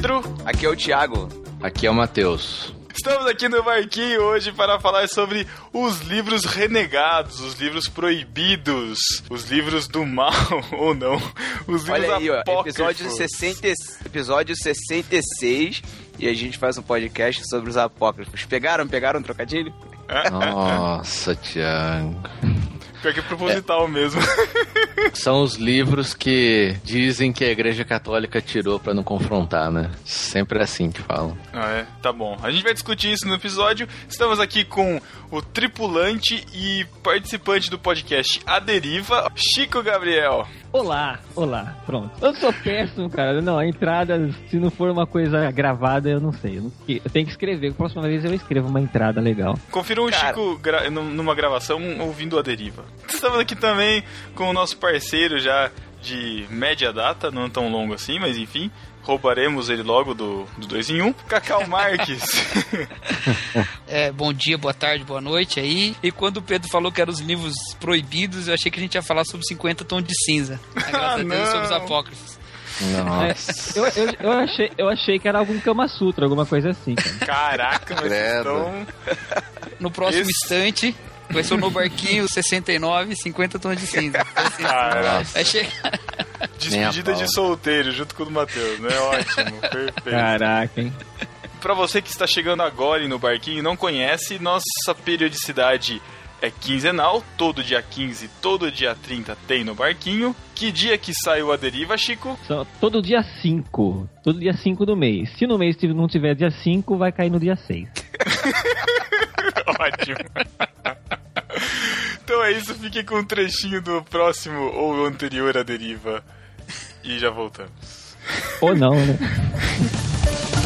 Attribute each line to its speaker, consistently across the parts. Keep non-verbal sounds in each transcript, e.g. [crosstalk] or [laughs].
Speaker 1: Pedro.
Speaker 2: Aqui é o Thiago.
Speaker 3: Aqui é o Matheus.
Speaker 1: Estamos aqui no Marquinho hoje para falar sobre os livros renegados, os livros proibidos, os livros do mal, [laughs] ou não, os livros
Speaker 2: Olha aí, ó, episódio, 60, episódio 66 e a gente faz um podcast sobre os apócrifos. Pegaram, pegaram um trocadilho?
Speaker 3: Nossa, Thiago.
Speaker 1: Pior que é proposital mesmo. [laughs]
Speaker 3: São os livros que dizem que a Igreja Católica tirou pra não confrontar, né? Sempre é assim que falam.
Speaker 1: Ah, é? Tá bom. A gente vai discutir isso no episódio. Estamos aqui com o tripulante e participante do podcast A Deriva, Chico Gabriel.
Speaker 4: Olá, olá, pronto. Eu sou péssimo, cara. Não, a entrada, se não for uma coisa gravada, eu não sei. Eu, não- eu tenho que escrever. Próxima vez eu escrevo uma entrada legal.
Speaker 1: Confiram o
Speaker 2: Cara.
Speaker 1: Chico gra- num- numa gravação ouvindo A Deriva. [laughs] Estamos aqui também com o nosso parceiro já de média data, não tão longo assim, mas enfim. Roubaremos ele logo do 2 em 1. Um. Cacau Marques. [laughs]
Speaker 5: É, bom dia, boa tarde, boa noite aí. E quando o Pedro falou que eram os livros proibidos, eu achei que a gente ia falar sobre 50 tons de cinza. [laughs] Mas, graças
Speaker 1: Ah,
Speaker 5: a Deus,
Speaker 1: não.
Speaker 5: sobre os apócrifos.
Speaker 3: Nossa.
Speaker 4: Eu, eu, eu, achei, eu achei que era algum Kama Sutra, alguma coisa assim, cara.
Speaker 1: Caraca, mas então.
Speaker 5: No próximo
Speaker 1: Esse-
Speaker 5: instante, vai ser o no barquinho 69, 50 tons de cinza. Então, assim, [laughs]
Speaker 1: Caraca.
Speaker 5: achei...
Speaker 1: Despedida
Speaker 3: Nem a
Speaker 1: de solteiro, junto com o do Matheus, né? Ótimo, [laughs] perfeito.
Speaker 4: Caraca, hein?
Speaker 1: Pra você que está chegando agora e no barquinho e não conhece, nossa periodicidade é quinzenal, todo dia 15, todo dia 30 tem no barquinho. Que dia que saiu a deriva, Chico?
Speaker 4: Só- todo dia 5. Todo dia 5 do mês. Se no mês não tiver dia 5, vai cair no dia 6. [laughs]
Speaker 1: Ótimo. então é isso, fique com um trechinho do próximo ou anterior à deriva. E já voltamos.
Speaker 4: Ou não, né? [laughs]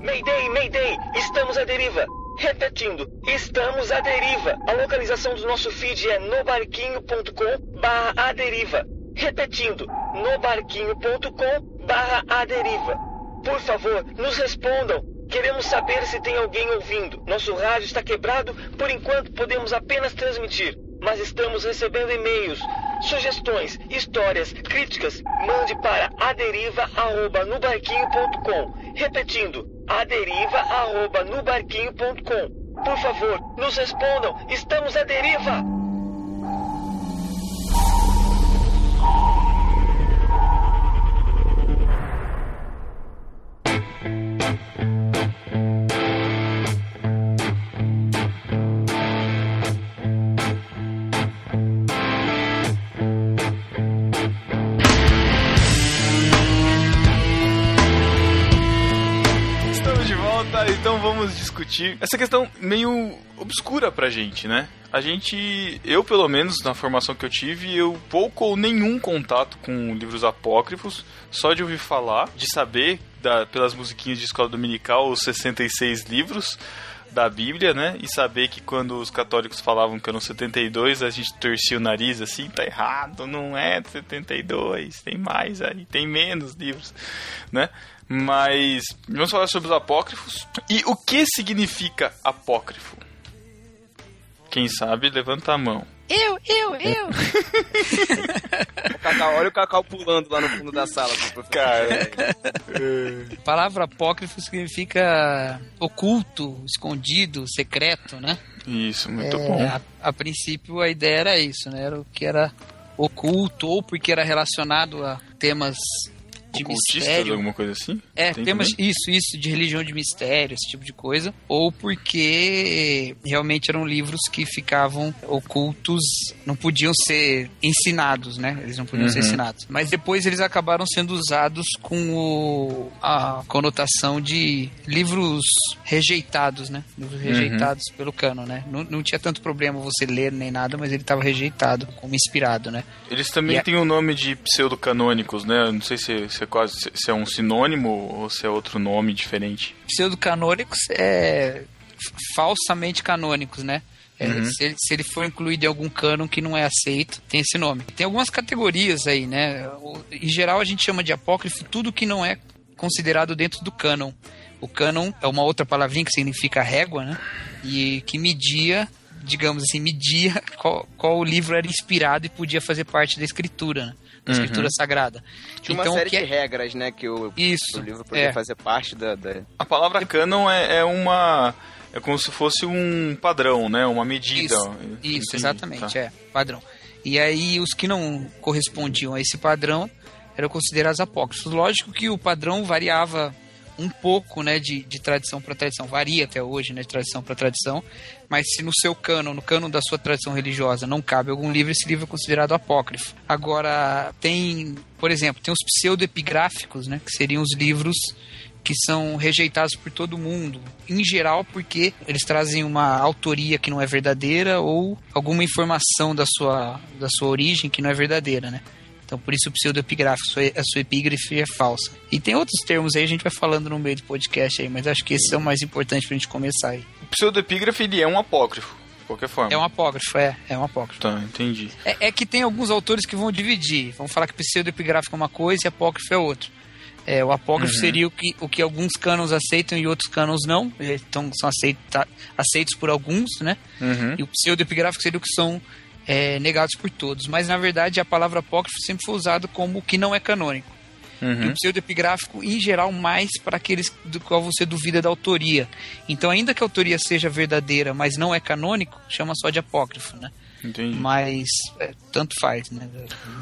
Speaker 6: Mayday, Mayday! Estamos à deriva! Repetindo, estamos à deriva! A localização do nosso feed é nobarquinho.com barra a deriva. Repetindo, nobarquinho.com barra a deriva. Por favor, nos respondam. Queremos saber se tem alguém ouvindo. Nosso rádio está quebrado, por enquanto podemos apenas transmitir. Mas estamos recebendo e-mails, sugestões, histórias, críticas. Mande para aderiva@nubarquinho.com. Repetindo, aderiva@nubarquinho.com. Por favor, nos respondam. Estamos à deriva.
Speaker 1: Discutir essa questão meio obscura pra gente, né? A gente, eu pelo menos na formação que eu tive, eu pouco ou nenhum contato com livros apócrifos, só de ouvir falar, de saber da- pelas musiquinhas de escola dominical os 66 livros da Bíblia, né? E saber que quando os católicos falavam que eram 72, a gente torcia o nariz assim, tá errado, não é 72, tem mais aí, tem menos livros, né? Mas vamos falar sobre os apócrifos. E o que significa apócrifo? Quem sabe, levanta a mão.
Speaker 5: Eu, eu, eu.
Speaker 2: O Cacau, olha o Cacau pulando lá no fundo da sala. professor.
Speaker 1: Cara,
Speaker 5: A palavra apócrifo significa oculto, escondido, secreto, né?
Speaker 1: isso, muito
Speaker 5: É,
Speaker 1: bom.
Speaker 5: A, a princípio a ideia era isso, né? Era o que era oculto ou porque era relacionado a temas de
Speaker 1: Ocultistas,
Speaker 5: mistério.
Speaker 1: alguma coisa assim?
Speaker 5: É,
Speaker 1: Tem
Speaker 5: temas,
Speaker 1: também?
Speaker 5: isso, isso, de religião de mistério, esse tipo de coisa. Ou porque realmente eram livros que ficavam ocultos, não podiam ser ensinados, né? Eles não podiam ser
Speaker 1: Uhum.
Speaker 5: ensinados. Mas depois eles acabaram sendo usados com o, a conotação de livros rejeitados, né? Livros
Speaker 1: Uhum.
Speaker 5: rejeitados pelo cano, né? Não, não tinha tanto problema você ler nem nada, mas ele estava rejeitado, como inspirado, né?
Speaker 1: Eles também
Speaker 5: a-
Speaker 1: têm o nome de pseudocanônicos, né? Não sei se, se é quase se- é um sinônimo ou se é outro nome diferente.
Speaker 5: pseudocanônicos é falsamente canônicos, né? É,
Speaker 1: Uhum.
Speaker 5: se, ele, se ele for incluído em algum cânon que não é aceito, tem esse nome. Tem algumas categorias aí, né? Em geral, a gente chama de apócrifo tudo que não é considerado dentro do cânon. O cânon é uma outra palavrinha que significa régua, né? E que media, digamos assim, media qual, qual livro era inspirado e podia fazer parte da escritura, né? Da
Speaker 1: Uhum.
Speaker 5: escritura sagrada.
Speaker 2: Tinha uma
Speaker 5: Então,
Speaker 2: série
Speaker 5: que é-
Speaker 2: de regras, né? Que o,
Speaker 5: Isso,
Speaker 2: o livro podia
Speaker 5: é.
Speaker 2: fazer parte da. da-
Speaker 1: A palavra canon é, é uma. É como se fosse um padrão, né? Uma medida.
Speaker 5: Isso, Isso, exatamente,
Speaker 1: tá.
Speaker 5: é, padrão. E aí os que não correspondiam a esse padrão eram considerados apócrifos. Lógico que o padrão variava um pouco, né, de, de tradição para tradição, varia até hoje, né, de tradição para tradição, mas se no seu cânon, no cânon da sua tradição religiosa, não cabe algum livro, esse livro é considerado apócrifo. Agora, tem, por exemplo, tem os pseudoepigráficos, né, que seriam os livros que são rejeitados por todo mundo, em geral porque eles trazem uma autoria que não é verdadeira ou alguma informação da sua, da sua origem que não é verdadeira, né? Então por isso o pseudoepigráfico, a sua epígrafe é falsa. E tem outros termos aí, a gente vai falando no meio do podcast aí, mas acho que esses são mais importantes pra gente começar aí.
Speaker 1: O pseudepígrafe ele é um apócrifo, de qualquer forma.
Speaker 5: É um apócrifo, é, é um apócrifo.
Speaker 1: Tá, entendi.
Speaker 5: É, é que tem alguns autores que vão dividir. Vão falar que pseudepigráfico é uma coisa e apócrifo é outra. É, o apócrifo
Speaker 1: Uhum.
Speaker 5: seria o que, o que alguns cânones aceitam e outros cânones não. Então são aceita, aceitos por alguns, né?
Speaker 1: Uhum.
Speaker 5: E o pseudepigráfico seria o que são é, negados por todos. Mas na verdade a palavra apócrifo sempre foi usada como o que não é canônico. E
Speaker 1: Uhum.
Speaker 5: o pseudepigráfico, em geral, mais para aqueles do qual você duvida da autoria. Então, ainda que a autoria seja verdadeira, mas não é canônico, chama só de apócrifo, né?
Speaker 1: Entendi.
Speaker 5: Mas é, tanto faz, né?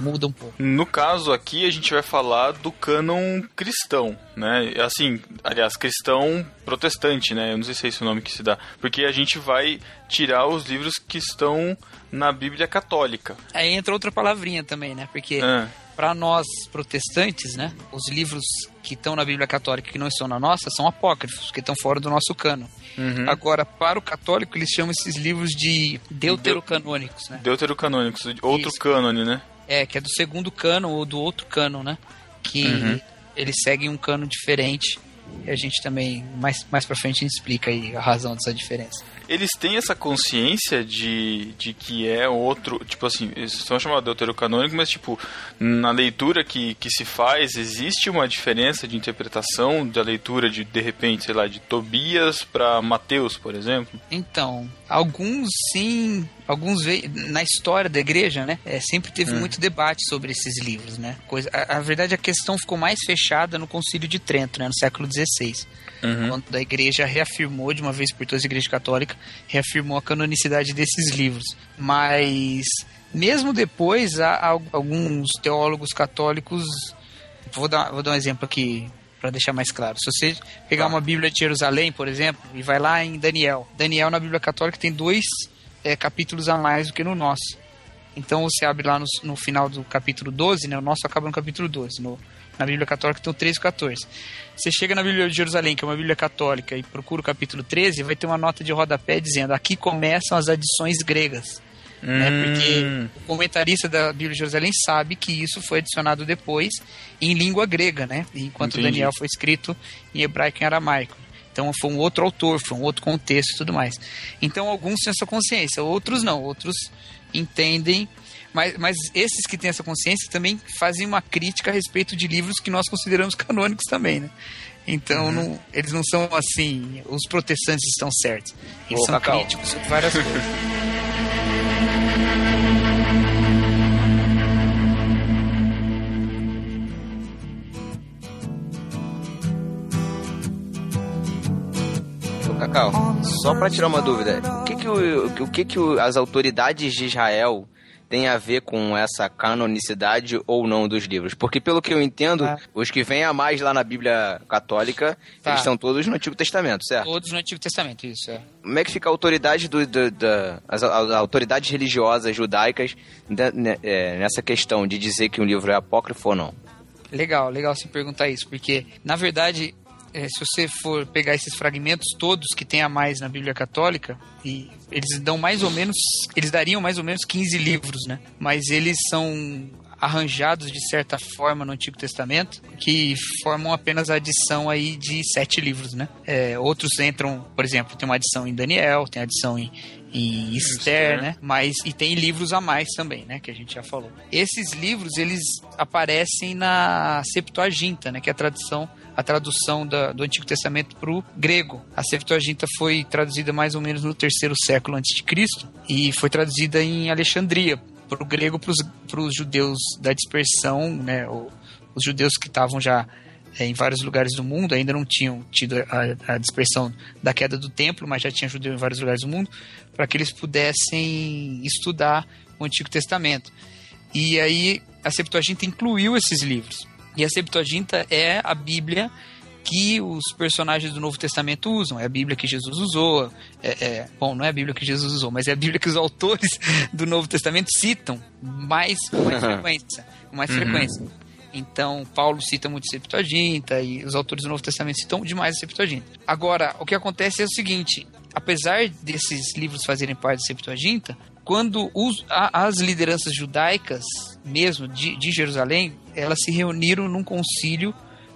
Speaker 5: Muda um pouco.
Speaker 1: No caso aqui, a gente vai falar do cânon cristão, né? Assim, aliás, cristão protestante, né? Eu não sei se é esse o nome que se dá. Porque a gente vai tirar os livros que estão na Bíblia Católica.
Speaker 5: Aí entra outra palavrinha também, né? Porque
Speaker 1: Ah,
Speaker 5: para nós protestantes, né? Os livros que estão na Bíblia Católica que não estão na nossa são apócrifos, que estão fora do nosso cano.
Speaker 1: Uhum.
Speaker 5: Agora, para o católico, eles chamam esses livros de deuterocanônicos, né?
Speaker 1: Deuterocanônicos, outro
Speaker 5: Isso.
Speaker 1: cânone, né?
Speaker 5: É, que é do segundo cano ou do outro cano, né? Que
Speaker 1: Uhum.
Speaker 5: eles seguem um cano diferente. E a gente também, mais, mais pra frente, a gente explica aí a razão dessa diferença.
Speaker 1: Eles têm essa consciência de, de que é outro. Tipo assim, eles são chamados deuterocanônico, mas tipo, na leitura que, que se faz, existe uma diferença de interpretação da leitura de, de repente, sei lá, de Tobias para Mateus, por exemplo.
Speaker 5: Então, alguns sim, alguns na história da igreja, né? é, sempre teve
Speaker 1: Hum.
Speaker 5: muito debate sobre esses livros, né? Coisa, a, a verdade a questão ficou mais fechada no Concílio de Trento, né? No século XVI,
Speaker 1: Uhum.
Speaker 5: quando a igreja reafirmou de uma vez por todas a igreja católica reafirmou a canonicidade desses livros. Mas mesmo depois há, alguns teólogos católicos, vou dar, vou dar um exemplo aqui para deixar mais claro. Se você pegar
Speaker 1: Tá.
Speaker 5: uma Bíblia de Jerusalém, por exemplo, e vai lá em Daniel, Daniel na Bíblia Católica tem dois é, capítulos a mais do que no nosso. Então você abre lá no, no final do capítulo 12, né? O nosso acaba no capítulo 12. No, na Bíblia Católica tem o 13 e o 14. Você chega na Bíblia de Jerusalém, que é uma Bíblia Católica, e procura o capítulo 13, vai ter uma nota de rodapé dizendo aqui começam as adições gregas. né? Porque
Speaker 1: Hum.
Speaker 5: o comentarista da Bíblia de Jerusalém sabe que isso foi adicionado depois em língua grega, né? Enquanto
Speaker 1: Entendi.
Speaker 5: Daniel foi escrito em hebraico e aramaico. Então foi um outro autor, foi um outro contexto e tudo mais. Então alguns têm essa consciência, outros não, outros entendem. Mas, mas esses que têm essa consciência também fazem uma crítica a respeito de livros que nós consideramos canônicos também, né? Então não- eles não são assim, os protestantes estão certos. Eles
Speaker 2: Ô,
Speaker 5: são
Speaker 2: Cacau.
Speaker 5: críticos sobre várias coisas.
Speaker 2: Cacau, só pra tirar uma dúvida, o que que, o, o que, que as autoridades de Israel têm a ver com essa canonicidade ou não dos livros? Porque pelo que eu entendo,
Speaker 5: Ah.
Speaker 2: os que vêm a mais lá na Bíblia católica,
Speaker 5: Tá.
Speaker 2: eles estão todos no Antigo Testamento, certo?
Speaker 5: Todos no Antigo Testamento, isso é.
Speaker 2: Como é que fica a autoridade do, do- da, as, as autoridades religiosas judaicas é, nessa questão de dizer que um livro é apócrifo ou não?
Speaker 5: Legal, legal você perguntar isso, porque na verdade, é, se você for pegar esses fragmentos todos que tem a mais na Bíblia Católica, e eles dão mais ou menos, eles dariam mais ou menos 15 livros, né? Mas eles são arranjados de certa forma no Antigo Testamento que formam apenas a adição aí de sete livros, né? É, outros entram, por exemplo, tem uma adição em Daniel, tem adição em, em Esther, né? Mas e tem livros a mais também, né? Que a gente já falou. Esses livros eles aparecem na Septuaginta, né? Que é a tradução a tradução da- do Antigo Testamento para o grego. A Septuaginta foi traduzida mais ou menos no terceiro século antes de Cristo e foi traduzida em Alexandria para o grego para os judeus da dispersão, né? os judeus que estavam já é, em vários lugares do mundo, ainda não tinham tido a, a dispersão da queda do templo, mas já tinha judeu em vários lugares do mundo, para que eles pudessem estudar o Antigo Testamento. E aí a Septuaginta incluiu esses livros. E a Septuaginta é a Bíblia que os personagens do Novo Testamento usam. É a Bíblia que Jesus usou. É, é- bom, não é a Bíblia que Jesus usou, mas é a Bíblia que os autores [laughs] do Novo Testamento citam mais com mais frequência. Com mais frequência. Então, Paulo cita muito Septuaginta e os autores do Novo Testamento citam demais a Septuaginta. Agora, o que acontece é o seguinte: apesar desses livros fazerem parte da Septuaginta, quando os- a- as lideranças judaicas, mesmo de, de Jerusalém, elas se reuniram num concílio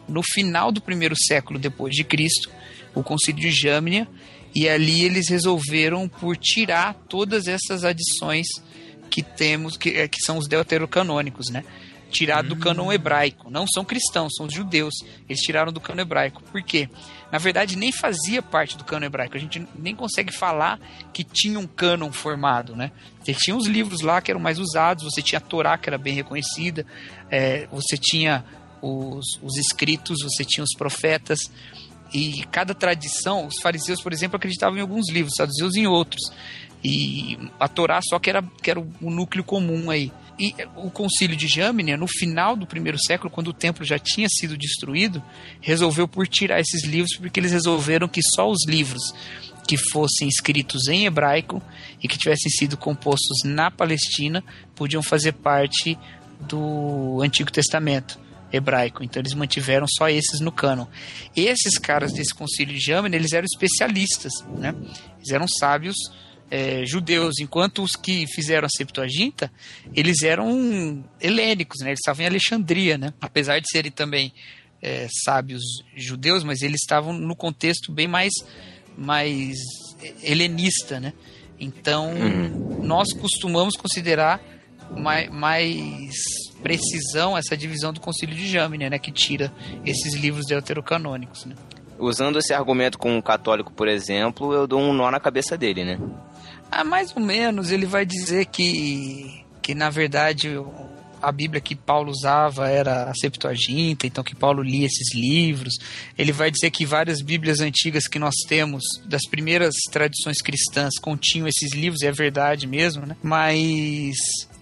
Speaker 5: no final do primeiro século depois de Cristo, o concílio de Jâmnia, e ali eles resolveram por tirar todas essas adições que temos, que, eh, que são os deuterocanônicos, né? Tirar do cânon hebraico. Não são cristãos, são os judeus. Eles tiraram do cânon hebraico. Por quê? Na verdade, nem fazia parte do cânon hebraico. A gente nem consegue falar que tinha um cânon formado, né? Você tinha os livros lá que eram mais usados, você tinha a Torá, que era bem reconhecida, eh, você tinha os, os escritos, você tinha os profetas, e cada tradição, os fariseus, por exemplo, acreditavam em alguns livros, saduceus em outros. E a Torá só que era, que era o núcleo comum aí. E o concílio de Jâmnia, no final do primeiro século, quando o templo já tinha sido destruído, resolveu por tirar esses livros, porque eles resolveram que só os livros que fossem escritos em hebraico e que tivessem sido compostos na Palestina podiam fazer parte do Antigo Testamento hebraico. Então eles mantiveram só esses no cânon. Esses caras desse concílio de Jâmina, eles eram especialistas, né? Eles eram sábios eh, judeus, enquanto os que fizeram a Septuaginta, eles eram helênicos, né? Eles estavam em Alexandria, né? Apesar de serem também eh, sábios judeus, mas eles estavam no contexto bem mais mais helenista, né? Então, nós costumamos considerar mais, mais precisão essa divisão do Concílio de Jâmnia, né, que tira esses livros deuterocanônicos, né?
Speaker 2: Usando esse argumento com um católico, por exemplo, eu dou um nó na cabeça dele, né?
Speaker 5: Ah, mais ou menos, ele vai dizer que, que na verdade, a Bíblia que Paulo usava era a Septuaginta, então que Paulo lia esses livros. Ele vai dizer que várias Bíblias antigas que nós temos, das primeiras tradições cristãs, continham esses livros, é verdade mesmo, né? Mas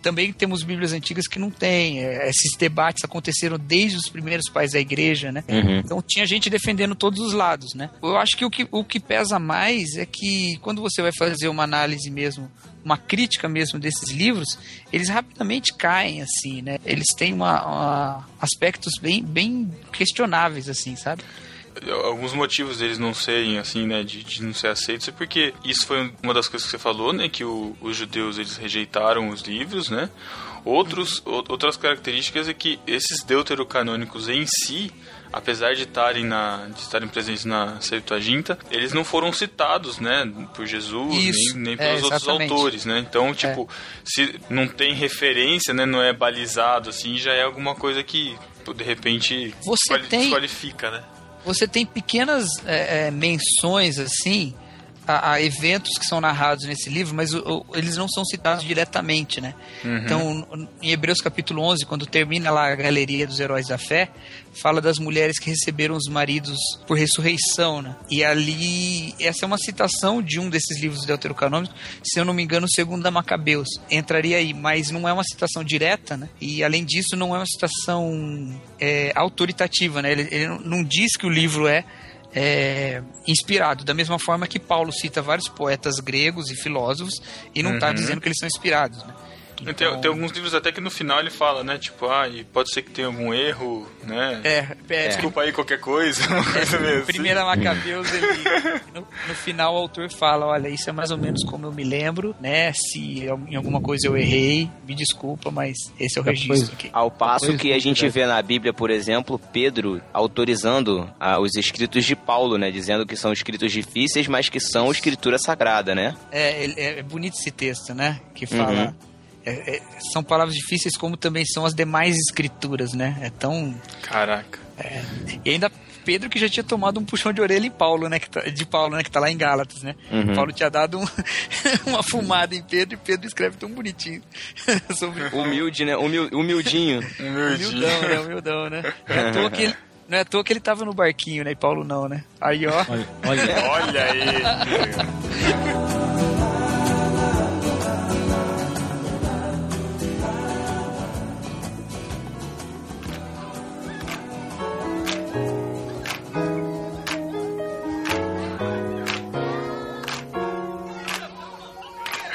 Speaker 5: também temos Bíblias antigas que não têm. É, Esses debates aconteceram desde os primeiros pais da igreja, né?
Speaker 2: Uhum.
Speaker 5: Então tinha gente defendendo todos os lados, né? Eu acho que o que, o que pesa mais é que quando você vai fazer uma análise mesmo, uma crítica mesmo desses livros, eles rapidamente caem, assim, né? Eles têm uma, uma- aspectos bem, bem questionáveis, assim, sabe?
Speaker 1: Alguns motivos deles não serem assim, né, de, de não ser aceitos é porque isso foi uma das coisas que você falou, né, que o- os judeus eles rejeitaram os livros, né? Outros, o- outras características é que esses deuterocanônicos em si, apesar de estarem na de estarem presentes na Septuaginta, eles não foram citados, né, por Jesus
Speaker 5: Isso,
Speaker 1: nem, nem
Speaker 5: é,
Speaker 1: pelos outros
Speaker 5: exatamente.
Speaker 1: autores, né? Então, tipo, se não tem referência, né, não é balizado assim, já é alguma coisa que de repente
Speaker 5: Você tem-
Speaker 1: desqualifica, né?
Speaker 5: Você tem pequenas é, é, menções, assim, a, a eventos que são narrados nesse livro, mas o- o- eles não são citados diretamente, né? Então, em Hebreus capítulo 11, quando termina lá a galeria dos heróis da fé, fala das mulheres que receberam os maridos por ressurreição, né? E ali, essa é uma citação de um desses livros deuterocanônicos, se eu não me engano, segundo a Macabeus. Entraria aí, mas não é uma citação direta, né? E além disso, não é uma citação é, autoritativa, né? Ele, ele não diz que o livro é é, inspirado, da mesma forma que Paulo cita vários poetas gregos e filósofos e não está
Speaker 1: Uhum.
Speaker 5: dizendo que eles são inspirados. Né?
Speaker 1: Tem,
Speaker 5: Então,
Speaker 1: tem alguns livros até que no final ele fala, né? Tipo, ah, e pode ser que tenha algum erro, né?
Speaker 5: É, é,
Speaker 1: Desculpa aí qualquer coisa, [laughs] uma coisa mesmo. assim.
Speaker 5: Primeira Macabeus, ele, no, no final o autor fala, olha, isso é mais ou menos como eu me lembro, né? Se em alguma coisa eu errei, me desculpa, mas esse é o registro
Speaker 4: foi.
Speaker 5: aqui.
Speaker 2: Ao passo que a
Speaker 4: é,
Speaker 2: gente vê na Bíblia, por exemplo, Pedro autorizando ah, os escritos de Paulo, né? Dizendo que são escritos difíceis, mas que são escritura sagrada, né?
Speaker 5: É, é, é bonito esse texto, né? Que fala. É- é- são palavras difíceis como também são as demais escrituras, né? É tão.
Speaker 1: Caraca.
Speaker 5: E ainda Pedro que já tinha tomado um puxão de orelha em Paulo, né? Que tá- de Paulo, né? Que tá lá em Gálatas, né?
Speaker 2: Uhum.
Speaker 5: Paulo tinha dado um- [laughs] uma fumada em Pedro e Pedro escreve tão bonitinho [laughs] sobre
Speaker 2: Humilde, né? Humil- humildinho.
Speaker 1: Humildinho.
Speaker 5: Humildão, né? Humildão, né? Não é à toa que ele, não é à toa que ele tava no barquinho, né? E Paulo não, né? Aí, ó.
Speaker 4: Olha, olha,
Speaker 1: Olha aí. [laughs]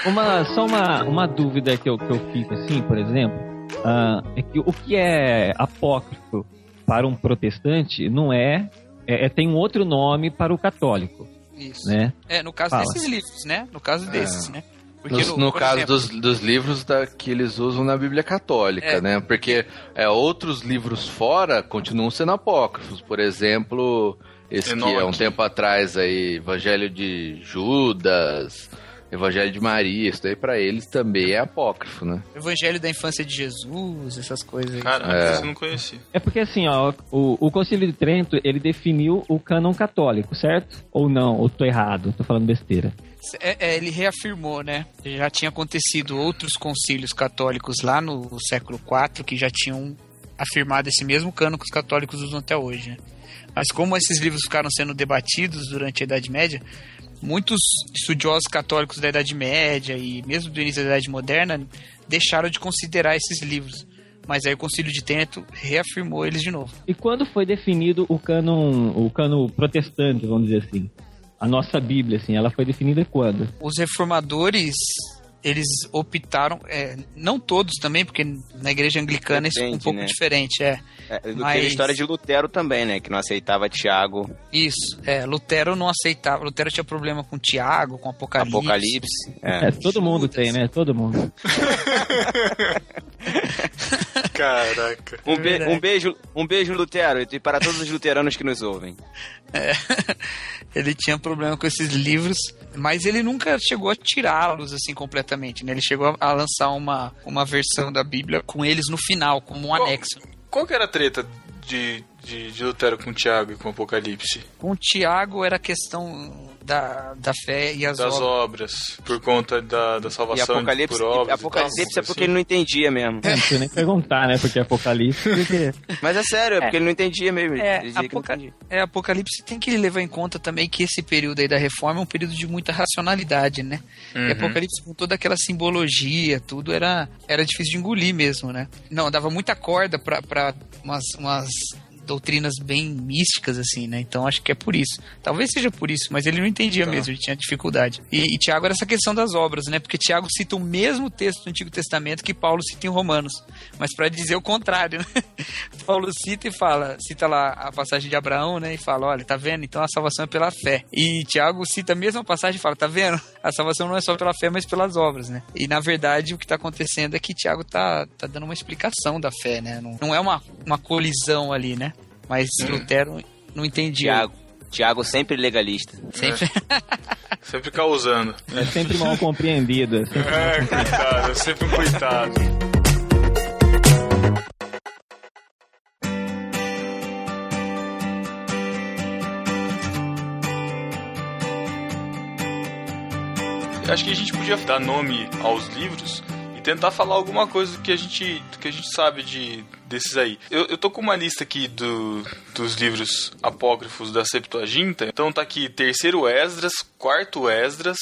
Speaker 4: uma, só uma, uma dúvida que eu, que eu fico assim, por exemplo, ah, é que o que é apócrifo para um protestante não é, é, é- tem um outro nome para o católico,
Speaker 5: Isso.
Speaker 4: né?
Speaker 5: É, no caso
Speaker 4: Fala.
Speaker 5: desses livros, né? No caso desses, né? Porque
Speaker 3: No, no caso
Speaker 5: exemplo,
Speaker 3: dos, dos livros da, que eles usam na Bíblia Católica,
Speaker 5: É.
Speaker 3: né? Porque é, outros livros fora continuam sendo apócrifos. Por exemplo, esse que é um
Speaker 1: Enoque.
Speaker 3: tempo atrás aí, Evangelho de Judas, Evangelho de Maria, isso daí pra eles também é apócrifo, né?
Speaker 5: Evangelho da Infância de Jesus, essas coisas aí.
Speaker 1: Caraca,
Speaker 3: É.
Speaker 1: isso eu não conhecia.
Speaker 4: É porque assim, ó, o, o Concílio de Trento, ele definiu o cânon católico, certo? Ou não? Ou tô errado? Tô falando besteira.
Speaker 5: É, é, ele reafirmou, né? Já tinha acontecido outros concílios católicos lá no século IV que já tinham afirmado esse mesmo cano que os católicos usam até hoje. Né? Mas como esses livros ficaram sendo debatidos durante a Idade Média, muitos estudiosos católicos da Idade Média e mesmo do início da Idade Moderna deixaram de considerar esses livros. Mas aí o Concílio de Trento reafirmou eles de novo.
Speaker 4: E quando foi definido o cânon, o cânon protestante, vamos dizer assim? A nossa Bíblia, assim, ela foi definida quando?
Speaker 5: Os reformadores eles optaram, é, não todos também, porque na igreja anglicana isso é um
Speaker 2: Depende,
Speaker 5: pouco
Speaker 2: né?
Speaker 5: diferente, é.
Speaker 2: É, do que
Speaker 5: Mas-
Speaker 2: a história de Lutero também, né? Que não aceitava Tiago,
Speaker 5: Isso, é, Lutero não aceitava, Lutero tinha problema com Tiago, com Apocalipse.
Speaker 2: Apocalipse. É.
Speaker 4: É, todo mundo tem, né? Todo mundo. [laughs]
Speaker 1: Caraca.
Speaker 2: Um, be- um beijo, um beijo, Lutero, e para todos os luteranos que nos ouvem.
Speaker 5: É, [laughs] ele tinha problema com esses livros, mas ele nunca chegou a tirá-los assim completamente, né? Ele chegou a, lançar uma, uma versão da Bíblia com eles no final, como um
Speaker 1: Qual-
Speaker 5: anexo.
Speaker 1: Qual que era a treta de, de, de Lutero com Tiago e com Apocalipse?
Speaker 5: Com Tiago era a questão da, da fé e as
Speaker 1: Das
Speaker 5: obras.
Speaker 1: obras, por conta da, da
Speaker 2: E
Speaker 1: salvação
Speaker 2: Apocalipse,
Speaker 1: por obras. e
Speaker 2: Apocalipse
Speaker 1: tal,
Speaker 2: é porque
Speaker 1: assim.
Speaker 2: ele não entendia mesmo.
Speaker 4: É, não precisa nem perguntar, né? Porque Apocalipse. [laughs] Porque...
Speaker 2: Mas é sério, é porque ele não entendia mesmo.
Speaker 5: É, Apoca-
Speaker 2: entendia.
Speaker 5: é, Apocalipse tem que levar em conta também que esse período aí da reforma é um período de muita racionalidade, né? E
Speaker 1: Uhum.
Speaker 5: Apocalipse com toda aquela simbologia, tudo era, era difícil de engolir mesmo, né? Não, dava muita corda pra, pra umas, umas doutrinas bem místicas, assim, né? Então acho que é por isso. Talvez seja por isso, mas ele não entendia
Speaker 1: Tá.
Speaker 5: mesmo, ele tinha dificuldade. E, e Tiago era essa questão das obras, né? Porque Tiago cita o mesmo texto do Antigo Testamento que Paulo cita em Romanos, mas para dizer o contrário, né? [laughs] Paulo cita e fala, cita lá a passagem de Abraão, né? E fala, olha, tá vendo? Então a salvação é pela fé. E Tiago cita a mesma passagem e fala, tá vendo? A salvação não é só pela fé, mas pelas obras, né? E na verdade o que tá acontecendo é que Tiago tá, tá dando uma explicação da fé, né? Não, não é uma, uma colisão ali, né? Mas Lutero não entendia.
Speaker 2: Tiago, Tiago sempre legalista.
Speaker 5: Sempre.
Speaker 1: Sempre causando.
Speaker 4: É sempre mal compreendido. é sempre-
Speaker 1: É, coitado, sempre um coitado. Acho que a gente podia dar nome aos livros e tentar falar alguma coisa que a gente, do que a gente sabe de, desses aí. Eu, eu tô com uma lista aqui do, dos livros apócrifos da Septuaginta. Então tá aqui terceiro Esdras, quarto Esdras,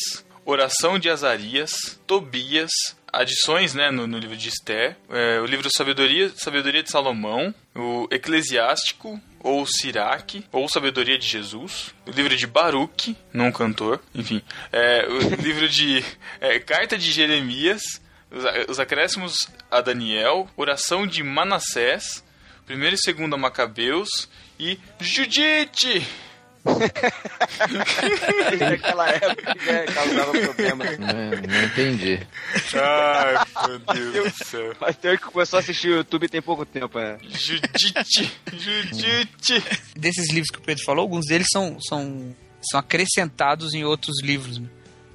Speaker 1: Oração de Azarias, Tobias, adições né, no, no livro de Esther, é, o livro Sabedoria, Sabedoria de Salomão, o Eclesiástico, ou Siraque, ou Sabedoria de Jesus, o livro de Baruque, não cantor, enfim, é, o [laughs] livro de é, Carta de Jeremias, Os, os acréscimos a Daniel, oração de Manassés, primeiro e segundo a Macabeus e Judite! [laughs]
Speaker 2: Naquela época que né, causava problema.
Speaker 3: Não, não entendi.
Speaker 1: Ai, meu Deus do [laughs] céu.
Speaker 2: Mas tem que começou a assistir o YouTube tem pouco tempo, né?
Speaker 1: Judite! Judite!
Speaker 5: Desses livros que o Pedro falou, alguns deles são, são, são acrescentados em outros livros. né?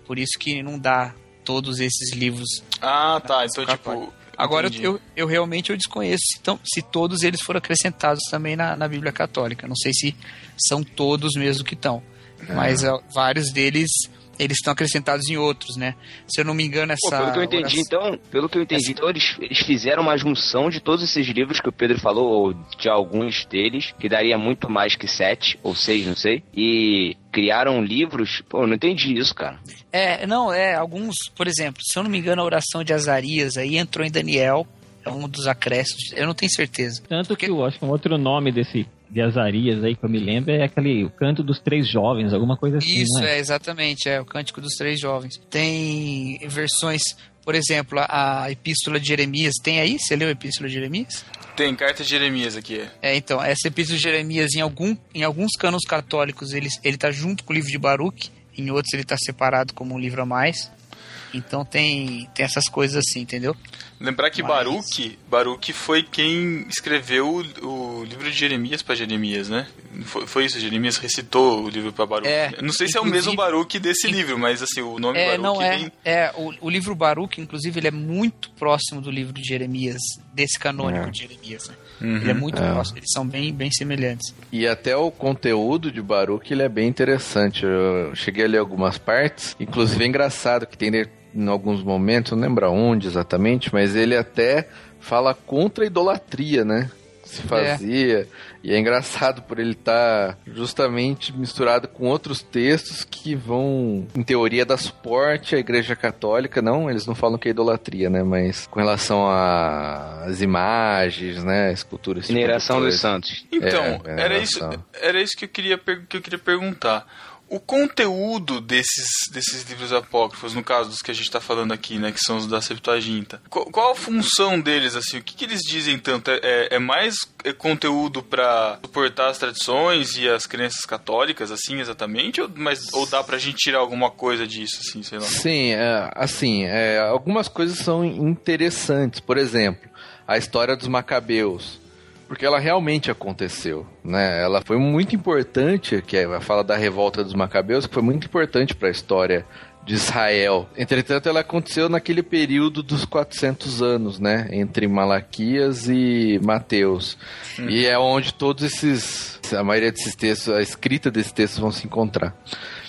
Speaker 5: Por isso que não dá todos esses livros.
Speaker 1: Ah, tá. Então, tipo.
Speaker 5: Agora
Speaker 1: entendi.
Speaker 5: eu, eu realmente eu desconheço se, tão- se todos eles foram acrescentados também na, na Bíblia Católica. Não sei se são todos mesmo que estão. Mas ah, vários deles eles estão acrescentados em outros, né? Se eu não me engano,
Speaker 2: Pô,
Speaker 5: essa.
Speaker 2: pelo que eu entendi,
Speaker 5: oração-
Speaker 2: então, pelo que eu entendi, então eles, eles fizeram uma junção de todos esses livros que o Pedro falou, ou de alguns deles, que daria muito mais que sete, ou seis, não sei, e criaram livros. Pô, eu não entendi isso, cara.
Speaker 5: É, não, é, alguns, por exemplo, se eu não me engano, a oração de Azarias aí entrou em Daniel, é um dos acréscimos, eu não tenho certeza.
Speaker 4: Tanto que eu acho que um outro nome desse de Azarias aí que eu me lembro é aquele o canto dos três jovens, alguma coisa assim,
Speaker 5: Isso,
Speaker 4: né?
Speaker 5: é, exatamente, é o Cântico dos Três Jovens. Tem versões, por exemplo, a, a Epístola de Jeremias, tem aí? Você leu a Epístola de Jeremias?
Speaker 1: Tem carta de Jeremias aqui.
Speaker 5: É, então, essa Epístola de Jeremias, em, algum, em alguns cânones católicos, ele, ele tá junto com o livro de Baruch, em outros ele tá separado como um livro a mais. Então tem, tem essas coisas assim, entendeu?
Speaker 1: Lembrar que
Speaker 5: Mas-
Speaker 1: Baruch, Baruch foi quem escreveu o, o livro de Jeremias para Jeremias, né? Foi, foi isso, Jeremias recitou o livro para Baruch.
Speaker 5: É,
Speaker 1: não sei se é o mesmo Baruch desse livro, mas assim, o nome
Speaker 5: É,
Speaker 1: Baruch
Speaker 5: não é.
Speaker 1: vem...
Speaker 5: É, o, o livro Baruch, inclusive, ele é muito próximo do livro de Jeremias, desse canônico
Speaker 3: É.
Speaker 5: de Jeremias. Né?
Speaker 1: Uhum.
Speaker 5: Ele é muito
Speaker 3: É.
Speaker 5: próximo, eles são bem, bem semelhantes.
Speaker 3: E até o conteúdo de Baruch ele é bem interessante. Eu cheguei a ler algumas partes. Inclusive é engraçado que tem em alguns momentos, não lembro onde exatamente, mas ele até fala contra a idolatria, né? Que Se fazia. E é engraçado por ele estar justamente misturado com outros textos que vão, em teoria, dar suporte à Igreja Católica. Não, eles não falam que é idolatria, né? Mas com relação às imagens, né? Esculturas. esse tipo
Speaker 2: dos santos.
Speaker 1: Então,
Speaker 3: É,
Speaker 1: era,
Speaker 3: é,
Speaker 1: isso, era isso que eu queria, que eu queria perguntar. O conteúdo desses, desses livros apócrifos, no caso dos que a gente está falando aqui, né, que são os da Septuaginta, qual, qual a função deles, assim, o que, que eles dizem tanto? É- É, é mais é, conteúdo para suportar as tradições e as crenças católicas, assim, exatamente? Ou, mas, ou dá gente tirar alguma coisa disso, assim, sei lá?
Speaker 3: Sim, é, assim, é, algumas coisas são interessantes. Por exemplo, a história dos Macabeus. Porque ela realmente aconteceu, né? Ela foi muito importante, que é a fala da revolta dos Macabeus, que foi muito importante para a história de Israel. Entretanto, ela aconteceu naquele período dos 400 anos, né? Entre Malaquias e Mateus. E é onde todos esses, a maioria desses textos, a escrita desses textos vão se encontrar.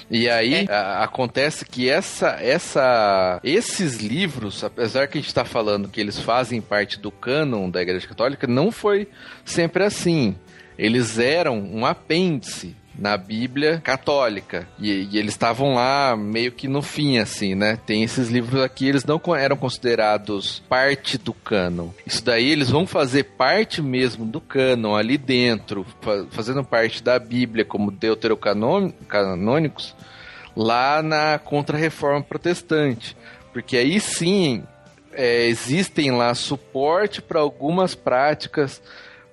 Speaker 3: E aí a- acontece que essa, essa, esses livros, apesar que a gente está falando que eles fazem parte do cânon da Igreja Católica, não foi sempre assim. Eles eram um apêndice na Bíblia católica e, e eles estavam lá meio que no fim assim, né? Tem esses livros aqui, eles não eram considerados parte do cânon. Isso daí eles vão fazer parte mesmo do cânon ali dentro, fa- fazendo parte da Bíblia como deuterocanônicos lá na Contra-Reforma Protestante. Porque aí sim é, existem lá suporte para algumas práticas,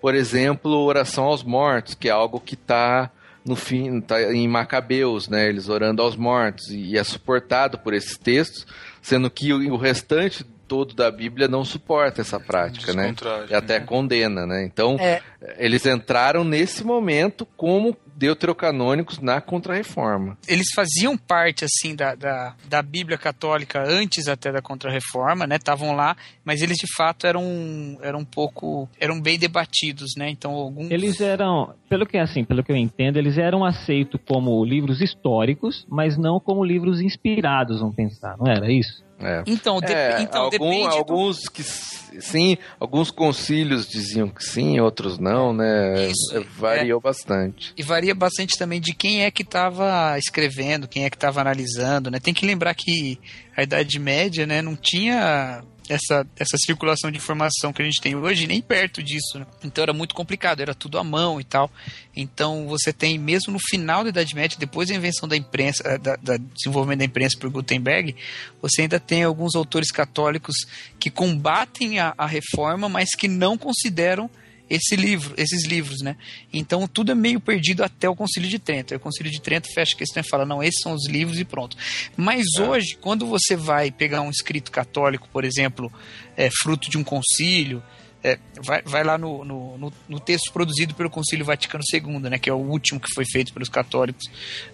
Speaker 3: por exemplo, oração aos mortos, que é algo que está no fim, tá em Macabeus, né? Eles orando aos mortos e é suportado por esses textos, sendo que o, o restante todo da Bíblia não suporta essa prática, né? E até
Speaker 1: né?
Speaker 3: condena, né? Então,
Speaker 5: É.
Speaker 3: eles entraram nesse momento como deuterocanônicos na Contra-Reforma.
Speaker 5: Eles faziam parte, assim, da, da, da Bíblia Católica antes até da Contra-Reforma, né? Estavam lá, mas eles de fato eram, eram um pouco. eram bem debatidos, né? Então, alguns.
Speaker 4: Eles eram, pelo que assim, pelo que eu entendo, eles eram aceitos como livros históricos, mas não como livros inspirados, vamos pensar, não era isso?
Speaker 3: É.
Speaker 5: Então, de-
Speaker 3: É,
Speaker 5: então
Speaker 3: algum-
Speaker 5: depende. do-
Speaker 3: alguns que s- sim, alguns concílios diziam que sim, outros não, né?
Speaker 5: Isso,
Speaker 3: É, Variou bastante.
Speaker 5: E varia bastante também de quem é que estava escrevendo, quem é que estava analisando, né? Tem que lembrar que a Idade Média, né, não tinha essa, essa circulação de informação que a gente tem hoje, nem perto disso. Né? Então era muito complicado, era tudo à mão e tal. Então você tem, mesmo no final da Idade Média, depois da invenção da imprensa, eh, da, da desenvolvimento da imprensa por Gutenberg, você ainda tem alguns autores católicos que combatem a, a reforma, mas que não consideram esse livro, esses livros, né? Então tudo é meio perdido até o Concílio de Trento. Aí o Concílio de Trento fecha a questão e fala, não, esses são os livros e pronto. Mas é. hoje, quando você vai pegar um escrito católico, por exemplo, é, fruto de um concílio, é, vai, vai lá no, no, no, no, texto produzido pelo Concílio Vaticano II, né, que é o último que foi feito pelos católicos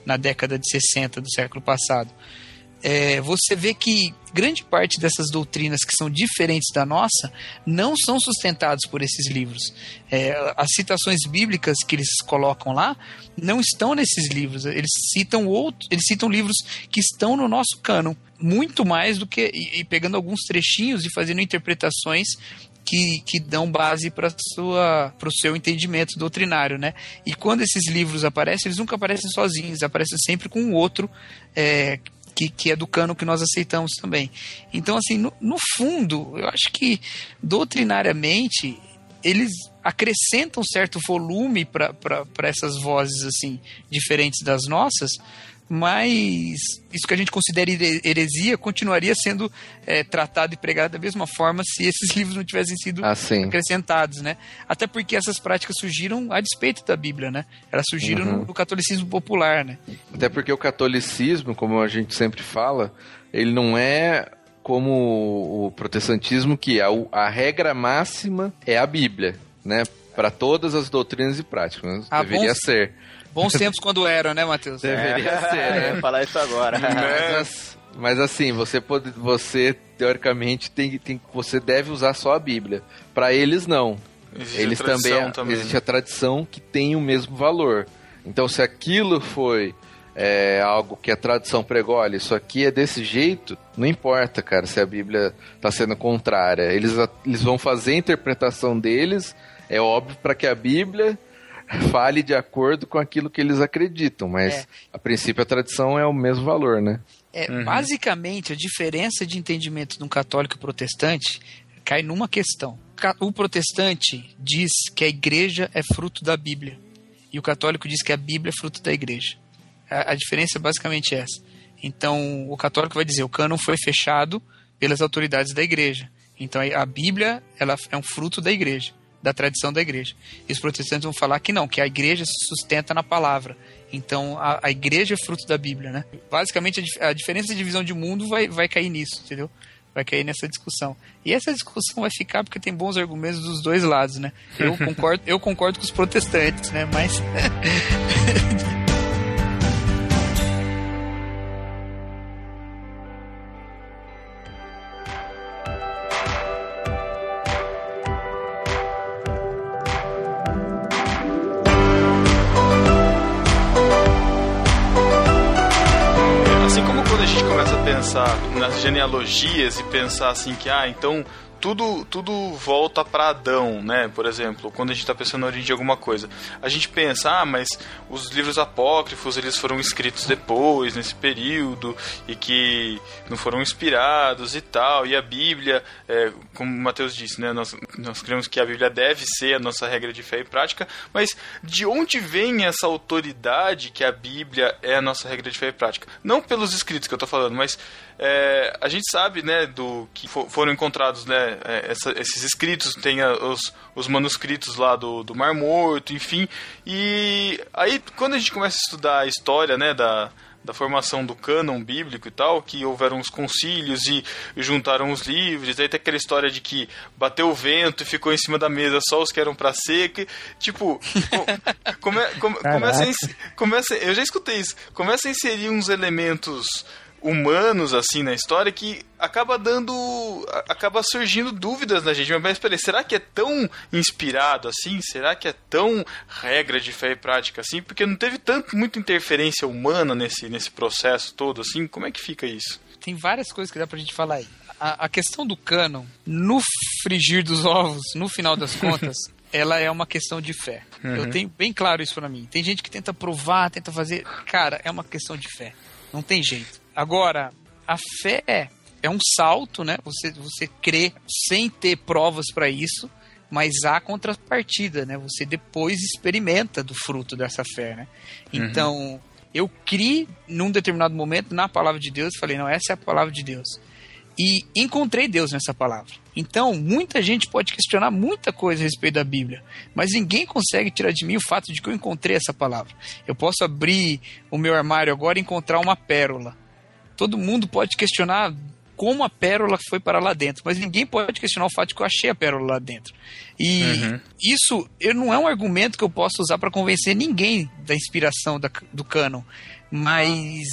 Speaker 5: na década de 60 do século passado é, você vê que grande parte dessas doutrinas que são diferentes da nossa não são sustentadas por esses livros. É, as citações bíblicas que eles colocam lá não estão nesses livros. Eles citam outros, eles citam livros que estão no nosso cânon muito mais do que e, e pegando alguns trechinhos e fazendo interpretações que, que, dão base para o seu entendimento doutrinário, né? E quando esses livros aparecem, eles nunca aparecem sozinhos, aparecem sempre com outro é, que, que é do cano que nós aceitamos também. Então, assim, no, no fundo, eu acho que doutrinariamente eles acrescentam certo volume para essas vozes assim diferentes das nossas, mas isso que a gente considera heresia continuaria sendo é, tratado e pregado da mesma forma se esses [laughs] livros não tivessem sido ah, acrescentados, né? Até porque essas práticas surgiram a despeito da Bíblia, né? Elas surgiram uhum. no, no, catolicismo popular, né?
Speaker 3: Até porque o catolicismo, como a gente sempre fala, ele não é como o protestantismo que a, a regra máxima é a Bíblia, né? Para todas as doutrinas e práticas, né? deveria ser.
Speaker 5: Bons tempos quando eram, né, Matheus?
Speaker 2: Deveria é. ser, né? [laughs] falar isso agora.
Speaker 3: Mas, [laughs] mas assim, você pode, você teoricamente tem, tem, você deve usar só a Bíblia. Para eles não. Existe eles também, também existe a tradição que tem o mesmo valor. Então, se aquilo foi é, algo que a tradição pregou, olha, isso aqui é desse jeito, não importa, cara, se a Bíblia está sendo contrária. Eles, eles vão fazer a interpretação deles, é óbvio, para que a Bíblia fale de acordo com aquilo que eles acreditam, mas é. a princípio a tradição é o mesmo valor, né?
Speaker 5: É, uhum. Basicamente, a diferença de entendimento de um católico e protestante cai numa questão. O protestante diz que a igreja é fruto da Bíblia e o católico diz que a Bíblia é fruto da igreja. A, a diferença é basicamente essa. Então, o católico vai dizer o cânon foi fechado pelas autoridades da igreja. Então, a Bíblia ela é um fruto da igreja da tradição da igreja. E os protestantes vão falar que não, que a igreja se sustenta na palavra. Então a, a igreja é fruto da Bíblia, né? Basicamente a, a, diferença de divisão de mundo vai, vai cair nisso, entendeu? Vai cair nessa discussão. E essa discussão vai ficar porque tem bons argumentos dos dois lados, né? Eu [laughs] concordo, eu concordo com os protestantes, né? Mas [laughs]
Speaker 1: genealogias e pensar assim que, ah, então tudo, tudo volta para Adão, né? Por exemplo, quando a gente está pensando na origem de alguma coisa, a gente pensa, ah, mas os livros apócrifos eles foram escritos depois, nesse período, e que não foram inspirados e tal, e a Bíblia, é, como o Mateus disse, né? Nós, nós cremos que a Bíblia deve ser a nossa regra de fé e prática, mas de onde vem essa autoridade que a Bíblia é a nossa regra de fé e prática? Não pelos escritos que eu estou falando, mas é, a gente sabe, né, do que for, foram encontrados, né, é, essa, esses escritos, tem a, os, os manuscritos lá do, do Mar Morto, enfim. E aí, quando a gente começa a estudar a história, né, da, da formação do cânon bíblico e tal, que houveram os concílios e, juntaram os livros, aí tem aquela história de que bateu o vento e ficou em cima da mesa só os que eram para seca, tipo, come, come, começa, a, começa, eu já escutei isso, começa a inserir uns elementos humanos assim na história que acaba dando acaba surgindo dúvidas na gente mas peraí, será que é tão inspirado assim será que é tão regra de fé e prática assim porque não teve tanto muita interferência humana nesse nesse processo todo assim como é que fica isso
Speaker 5: tem várias coisas que dá pra gente falar aí a, a questão do cânon no frigir dos ovos no final das [laughs] contas ela é uma questão de fé. Uhum. Eu tenho bem claro isso para mim. Tem gente que tenta provar, tenta fazer. Cara, é uma questão de fé. Não tem jeito. Agora, a fé é um salto, né? Você, você crê sem ter provas para isso, mas há contrapartida, né? Você depois experimenta do fruto dessa fé, né? Então, eu criei num determinado momento na palavra de Deus, falei, não, essa é a palavra de Deus. E encontrei Deus nessa palavra. Então, muita gente pode questionar muita coisa a respeito da Bíblia, mas ninguém consegue tirar de mim o fato de que eu encontrei essa palavra. Eu posso abrir o meu armário agora e encontrar uma pérola. Todo mundo pode questionar como a pérola foi para lá dentro, mas ninguém pode questionar o fato de que eu achei a pérola lá dentro. E
Speaker 1: Uhum.
Speaker 5: isso eu, não é um argumento que eu possa usar para convencer ninguém da inspiração da- do canon, mas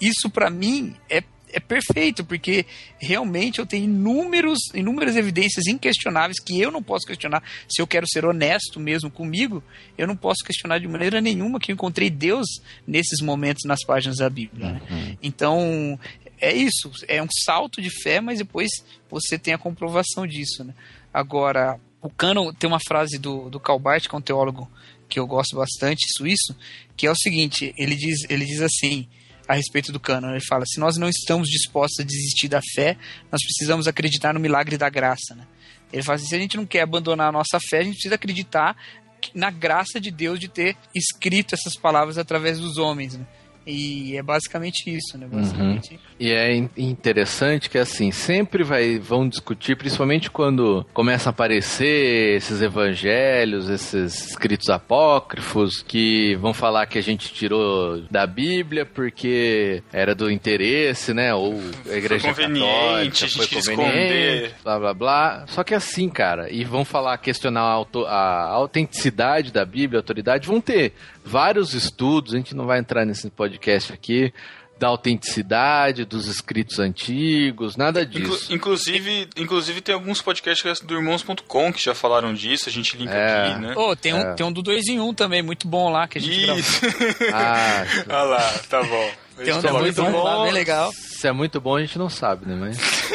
Speaker 5: isso para mim é, é perfeito, porque realmente eu tenho inúmeros, inúmeras evidências inquestionáveis que eu não posso questionar. Se eu quero ser honesto mesmo comigo, eu não posso questionar de maneira nenhuma que eu encontrei Deus nesses momentos nas páginas da Bíblia. né? Então, é isso. É um salto de fé, mas depois você tem a comprovação disso. Né? Agora, o Canon tem uma frase do, do Karl Barth, que é um teólogo que eu gosto bastante, suíço, que é o seguinte: ele diz, ele diz assim a respeito do Canon. Ele fala: se nós não estamos dispostos a desistir da fé, nós precisamos acreditar no milagre da graça. Né? Ele fala assim: se a gente não quer abandonar a nossa fé, a gente precisa acreditar na graça de Deus de ter escrito essas palavras através dos homens. Né? E é basicamente isso, né? Basicamente.
Speaker 3: E é in- interessante que assim, sempre vai, vão discutir, principalmente quando começam a aparecer esses evangelhos, esses escritos apócrifos, que vão falar que a gente tirou da Bíblia porque era do interesse, né? Ou a igreja
Speaker 1: conveniente,
Speaker 3: católica
Speaker 1: a gente
Speaker 3: foi
Speaker 1: quis
Speaker 3: conveniente,
Speaker 1: esconder.
Speaker 3: blá blá blá. Só que assim, cara, e vão falar, questionar a, auto- a autenticidade da Bíblia, a autoridade, vão ter vários estudos, a gente não vai entrar nesse podcast aqui, da autenticidade dos escritos antigos, nada
Speaker 1: Inclu-
Speaker 3: disso.
Speaker 1: inclusive, inclusive tem alguns podcasts do irmãos.com que já falaram disso, a gente linka
Speaker 3: É.
Speaker 1: aqui, né?
Speaker 5: Oh, tem, um,
Speaker 3: É.
Speaker 5: tem um do 2 em 1 um também, muito bom lá que a gente gravou.
Speaker 1: Isso. [laughs]
Speaker 3: Ah,
Speaker 1: Olha [laughs] lá, tá bom.
Speaker 5: Tem um
Speaker 1: coloca
Speaker 5: muito bom lá, bem legal.
Speaker 3: se é muito bom a gente não sabe, né? Mas [laughs]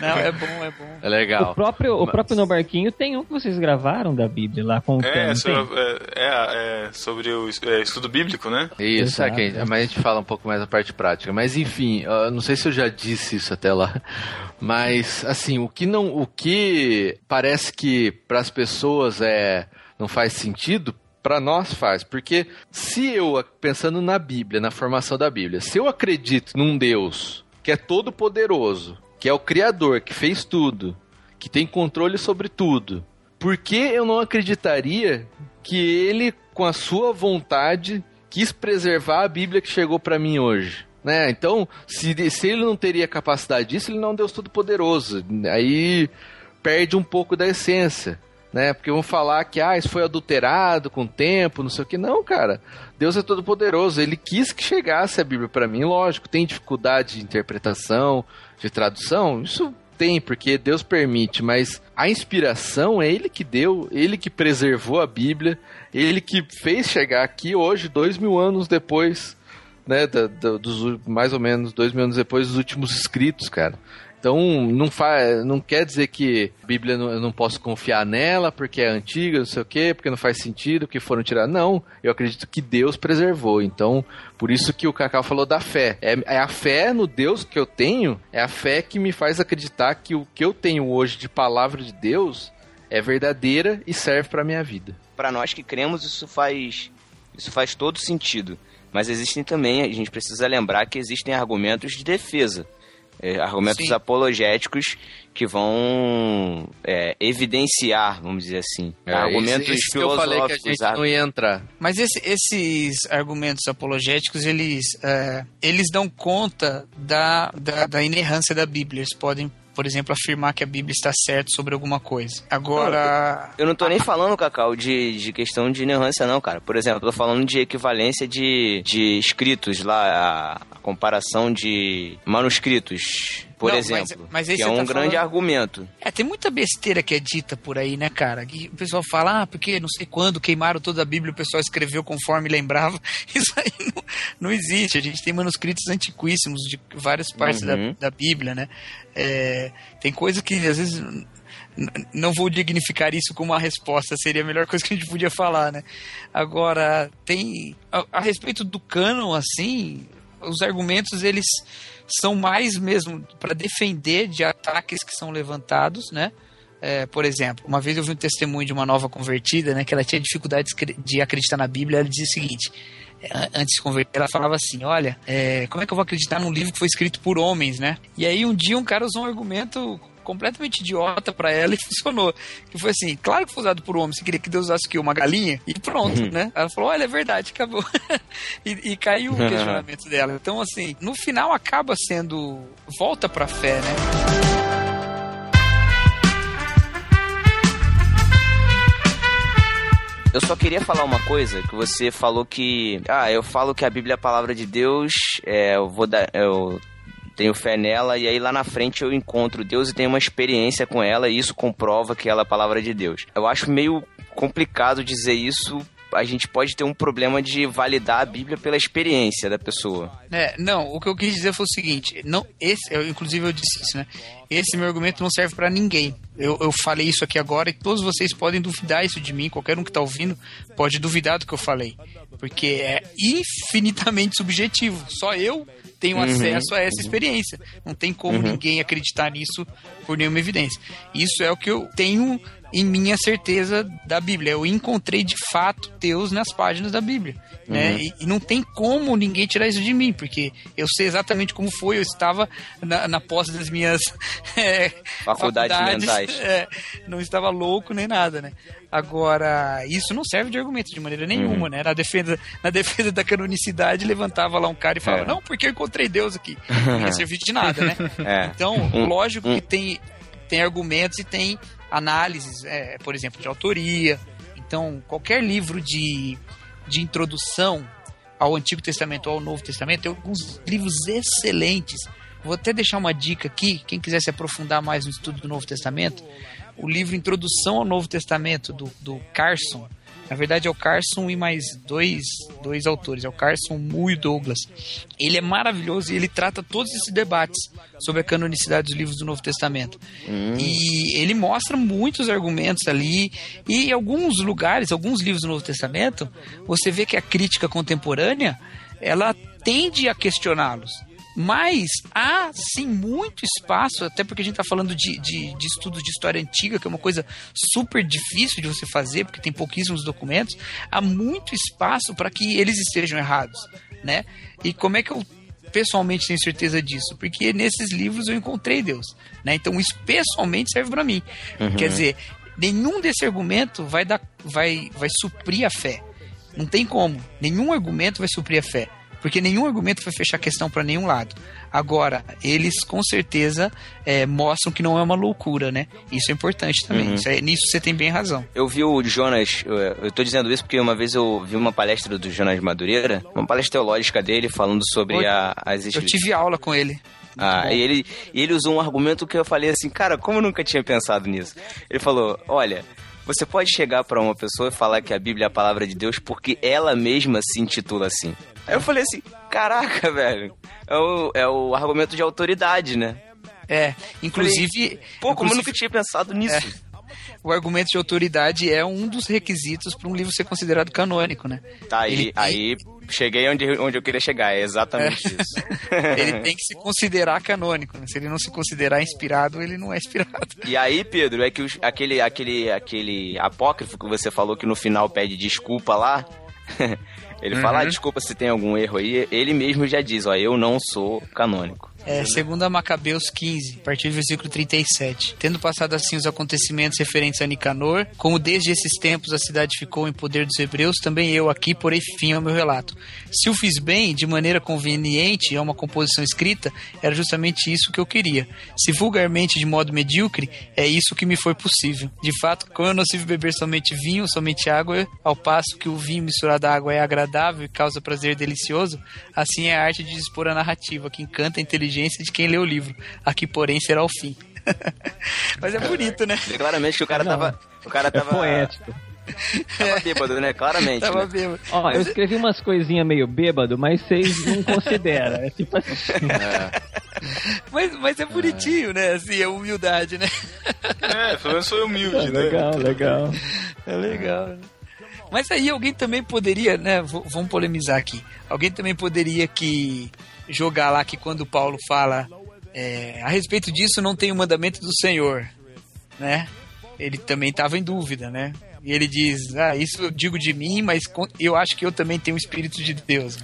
Speaker 5: Não, é bom, é bom.
Speaker 3: é
Speaker 4: O
Speaker 3: legal.
Speaker 4: próprio, o
Speaker 3: Mas-
Speaker 4: próprio No Barquinho tem um que vocês gravaram da Bíblia lá com o
Speaker 1: É,
Speaker 4: Canon,
Speaker 1: sobre, é, é, é, sobre o é, estudo bíblico, né?
Speaker 3: Isso, é
Speaker 4: Exato.
Speaker 3: que mas a gente fala um pouco mais da parte prática. Mas enfim, eu não sei se eu já disse isso até lá. [laughs] Mas assim, o que não, o que parece que para as pessoas é não faz sentido, para nós faz, porque se eu pensando na Bíblia, na formação da Bíblia, se eu acredito num Deus que é todo poderoso, que é o criador, que fez tudo, que tem controle sobre tudo, por que eu não acreditaria que ele, com a sua vontade, quis preservar a Bíblia que chegou para mim hoje? Né? Então, se, se ele não teria capacidade disso, ele não é um Deus todo-poderoso. Aí perde um pouco da essência. Né? Porque vão falar que ah, isso foi adulterado com o tempo, não sei o que. Não, cara. Deus é todo poderoso. Ele quis que chegasse a Bíblia para mim. Lógico, tem dificuldade de interpretação, de tradução. Isso tem, porque Deus permite, mas a inspiração é Ele que deu, Ele que preservou a Bíblia, Ele que fez chegar aqui hoje, dois mil anos depois, né, da- da- dos, mais ou menos dois mil anos depois dos últimos escritos, cara. Então, não, fa não quer dizer que a Bíblia não, eu não posso confiar nela porque é antiga, não sei o quê, porque não faz sentido, que foram tirados. Não, eu acredito que Deus preservou. Então, por isso que o Cacau falou da fé. É, é a fé no Deus que eu tenho, é a fé que me faz acreditar que o que eu tenho hoje de palavra de Deus é verdadeira e serve para minha vida.
Speaker 2: Para nós que cremos, isso faz, isso faz todo sentido. Mas existem também, a gente precisa lembrar que existem argumentos de defesa. É, argumentos
Speaker 5: Sim.
Speaker 2: apologéticos que vão é, evidenciar, vamos dizer assim,
Speaker 3: É,
Speaker 2: argumentos
Speaker 3: esse- esse que eu
Speaker 2: filosóficos.
Speaker 3: falei que a gente não ia entrar.
Speaker 5: Mas esse- esses argumentos apologéticos, eles, é, eles dão conta da, da, da inerrância da Bíblia. Eles podem, por exemplo, afirmar que a Bíblia está certa sobre alguma coisa. Agora,
Speaker 2: Eu não tô nem falando, Cacau, de, de questão de inerrância, não, cara. Por exemplo, eu tô falando de equivalência de, de escritos lá, a, a comparação de manuscritos, por
Speaker 5: Não, mas-
Speaker 2: exemplo.
Speaker 5: mas aí
Speaker 2: que é um
Speaker 5: tá
Speaker 2: grande
Speaker 5: falando-
Speaker 2: argumento.
Speaker 5: É, tem muita besteira que é dita por aí, né, cara? Que o pessoal fala, ah, porque não sei quando queimaram toda a Bíblia, o pessoal escreveu conforme lembrava. [laughs] Isso aí não, não existe. A gente tem manuscritos antiquíssimos de várias partes da,
Speaker 2: Uhum.
Speaker 5: da Bíblia, né? É, tem coisa que às vezes. Não vou dignificar isso como uma resposta, seria a melhor coisa que a gente podia falar, né? Agora, tem. A, a respeito do cânon, assim, os argumentos eles são mais mesmo para defender de ataques que são levantados, né? É, por exemplo, uma vez eu vi um testemunho de uma nova convertida, né, que ela tinha dificuldade de acreditar na Bíblia. Ela dizia o seguinte: é, antes de converter, ela falava assim: Olha, é, como é que eu vou acreditar num livro que foi escrito por homens, né? E aí um dia um cara usou um argumento completamente idiota para ela e [laughs] funcionou. Que foi assim, claro que foi usado por homem, você queria que Deus usasse o quê? Uma galinha? E pronto, uhum. né? Ela falou, olha, é verdade, acabou. [laughs] e, e, caiu o [laughs] questionamento dela. Então, assim, no final acaba sendo volta pra fé, né?
Speaker 2: Eu só queria falar uma coisa, que você falou que. Ah, eu falo que a Bíblia é a palavra de Deus, é, eu vou dar. Eu tenho fé nela, e aí lá na frente eu encontro Deus e tenho uma experiência com ela, e isso comprova que ela é a palavra de Deus. Eu acho meio complicado dizer isso a gente pode ter um problema de validar a Bíblia pela experiência da pessoa.
Speaker 5: É, não, o que eu quis dizer foi o seguinte, não, esse, eu, inclusive eu disse isso, né? Esse meu argumento não serve para ninguém. Eu, eu falei isso aqui agora e todos vocês podem duvidar isso de mim, qualquer um que tá ouvindo pode duvidar do que eu falei, porque é infinitamente subjetivo. Só eu tenho uhum, acesso a essa experiência. Não tem como uhum. ninguém acreditar nisso por nenhuma evidência. Isso é o que eu tenho em minha certeza da Bíblia. Eu encontrei de fato Deus nas páginas da Bíblia. Né? Uhum. Né? E, e, não tem como ninguém tirar isso de mim, porque eu sei exatamente como foi. Eu estava na, na posse das minhas [laughs]
Speaker 2: é, faculdades, faculdades mentais. [laughs]
Speaker 5: É, não estava louco nem nada, né? Agora, isso não serve de argumento de maneira nenhuma, uhum. né? Na defesa, na defesa da canonicidade, levantava lá um cara e falava, é. não, porque eu encontrei Deus aqui. [laughs] Não ia servir de nada, né? É. Então, lógico que tem, tem argumentos e tem análises, é, por exemplo, de autoria. Então, qualquer livro de, de introdução ao Antigo Testamento ou ao Novo Testamento, tem alguns livros excelentes. Vou até deixar uma dica aqui, quem quiser se aprofundar mais no estudo do Novo Testamento, o livro Introdução ao Novo Testamento, do, do Carson, na verdade é o Carson e mais dois, dois autores, é o Carson Mu e Douglas. Ele é maravilhoso e ele trata todos esses debates sobre a canonicidade dos livros do Novo Testamento. Hum. E ele mostra muitos argumentos ali e em alguns lugares, alguns livros do Novo Testamento, você vê que a crítica contemporânea ela tende a questioná-los. Mas há sim muito espaço, até porque a gente está falando de, de, de, estudos de história antiga, que é uma coisa super difícil de você fazer, porque tem pouquíssimos documentos. Há muito espaço para que eles estejam errados, né? E como é que eu pessoalmente tenho certeza disso? Porque nesses livros eu encontrei Deus, né? Então isso pessoalmente serve para mim. Uhum. Quer dizer, nenhum desse argumento vai dar, vai, vai suprir a fé. Não tem como. Nenhum argumento vai suprir a fé porque nenhum argumento vai fechar a questão para nenhum lado. Agora, eles com certeza é, mostram que não é uma loucura, né? Isso é importante também. Uhum. É, nisso você tem bem razão.
Speaker 2: Eu vi o Jonas, eu, tô dizendo isso porque uma vez eu vi uma palestra do Jonas Madureira, uma palestra teológica dele falando sobre a, as
Speaker 5: Eu tive aula com ele.
Speaker 2: ah, e ele, e ele usou um argumento que eu falei assim, cara, como eu nunca tinha pensado nisso? Ele falou: olha, você pode chegar para uma pessoa e falar que a Bíblia é a palavra de Deus porque ela mesma se intitula assim. Aí eu falei assim, caraca, velho, é o, é o argumento de autoridade, né?
Speaker 5: É, inclusive...
Speaker 2: Pô, como eu nunca tinha pensado nisso. É
Speaker 5: o argumento de autoridade é um dos requisitos para um livro ser considerado canônico, né?
Speaker 2: Tá, aí, Ele, aí cheguei onde, onde eu queria chegar, é exatamente é. isso. [laughs]
Speaker 5: ele tem que se considerar canônico, né? Se ele não se considerar inspirado, ele não é inspirado.
Speaker 2: E aí, Pedro, é que os, aquele, aquele, aquele apócrifo que você falou que no final pede desculpa lá, [laughs] ele uhum. fala, ah, desculpa se tem algum erro aí, ele mesmo já diz, ó, eu não sou canônico.
Speaker 5: É, segundo a Macabeus 15, a partir do versículo 37. Tendo passado assim os acontecimentos referentes a Nicanor, como desde esses tempos a cidade ficou em poder dos hebreus, também eu aqui porei fim ao meu relato. Se o fiz bem, de maneira conveniente, a uma composição escrita, era justamente isso que eu queria. Se vulgarmente, de modo medíocre, é isso que me foi possível. De fato, como eu não sei beber somente vinho, somente água, ao passo que o vinho misturado à água é agradável e causa prazer delicioso, assim é a arte de dispor a narrativa, que encanta a inteligência inteligência de quem lê o livro. Aqui, porém, será o fim. [laughs] Mas é bonito, né?
Speaker 2: Claramente que o cara Não, tava. O cara é tava.
Speaker 4: É poético.
Speaker 2: Tava bêbado, né? Claramente. Tava
Speaker 4: né? bêbado. Ó, eu escrevi umas coisinhas meio bêbado, mas vocês não consideram. É tipo assim. É.
Speaker 5: Mas, mas é bonitinho, é. né? Assim, é humildade, né?
Speaker 1: É, pelo menos foi humilde, é,
Speaker 4: né? Legal, legal.
Speaker 5: É legal, né? Mas aí alguém também poderia, né? vamos polemizar aqui. Alguém também poderia que jogar lá que quando Paulo fala é, a respeito disso não tem o mandamento do Senhor, né? Ele também estava em dúvida, né? E ele diz: Ah, isso eu digo de mim, mas eu acho que eu também tenho o Espírito de Deus.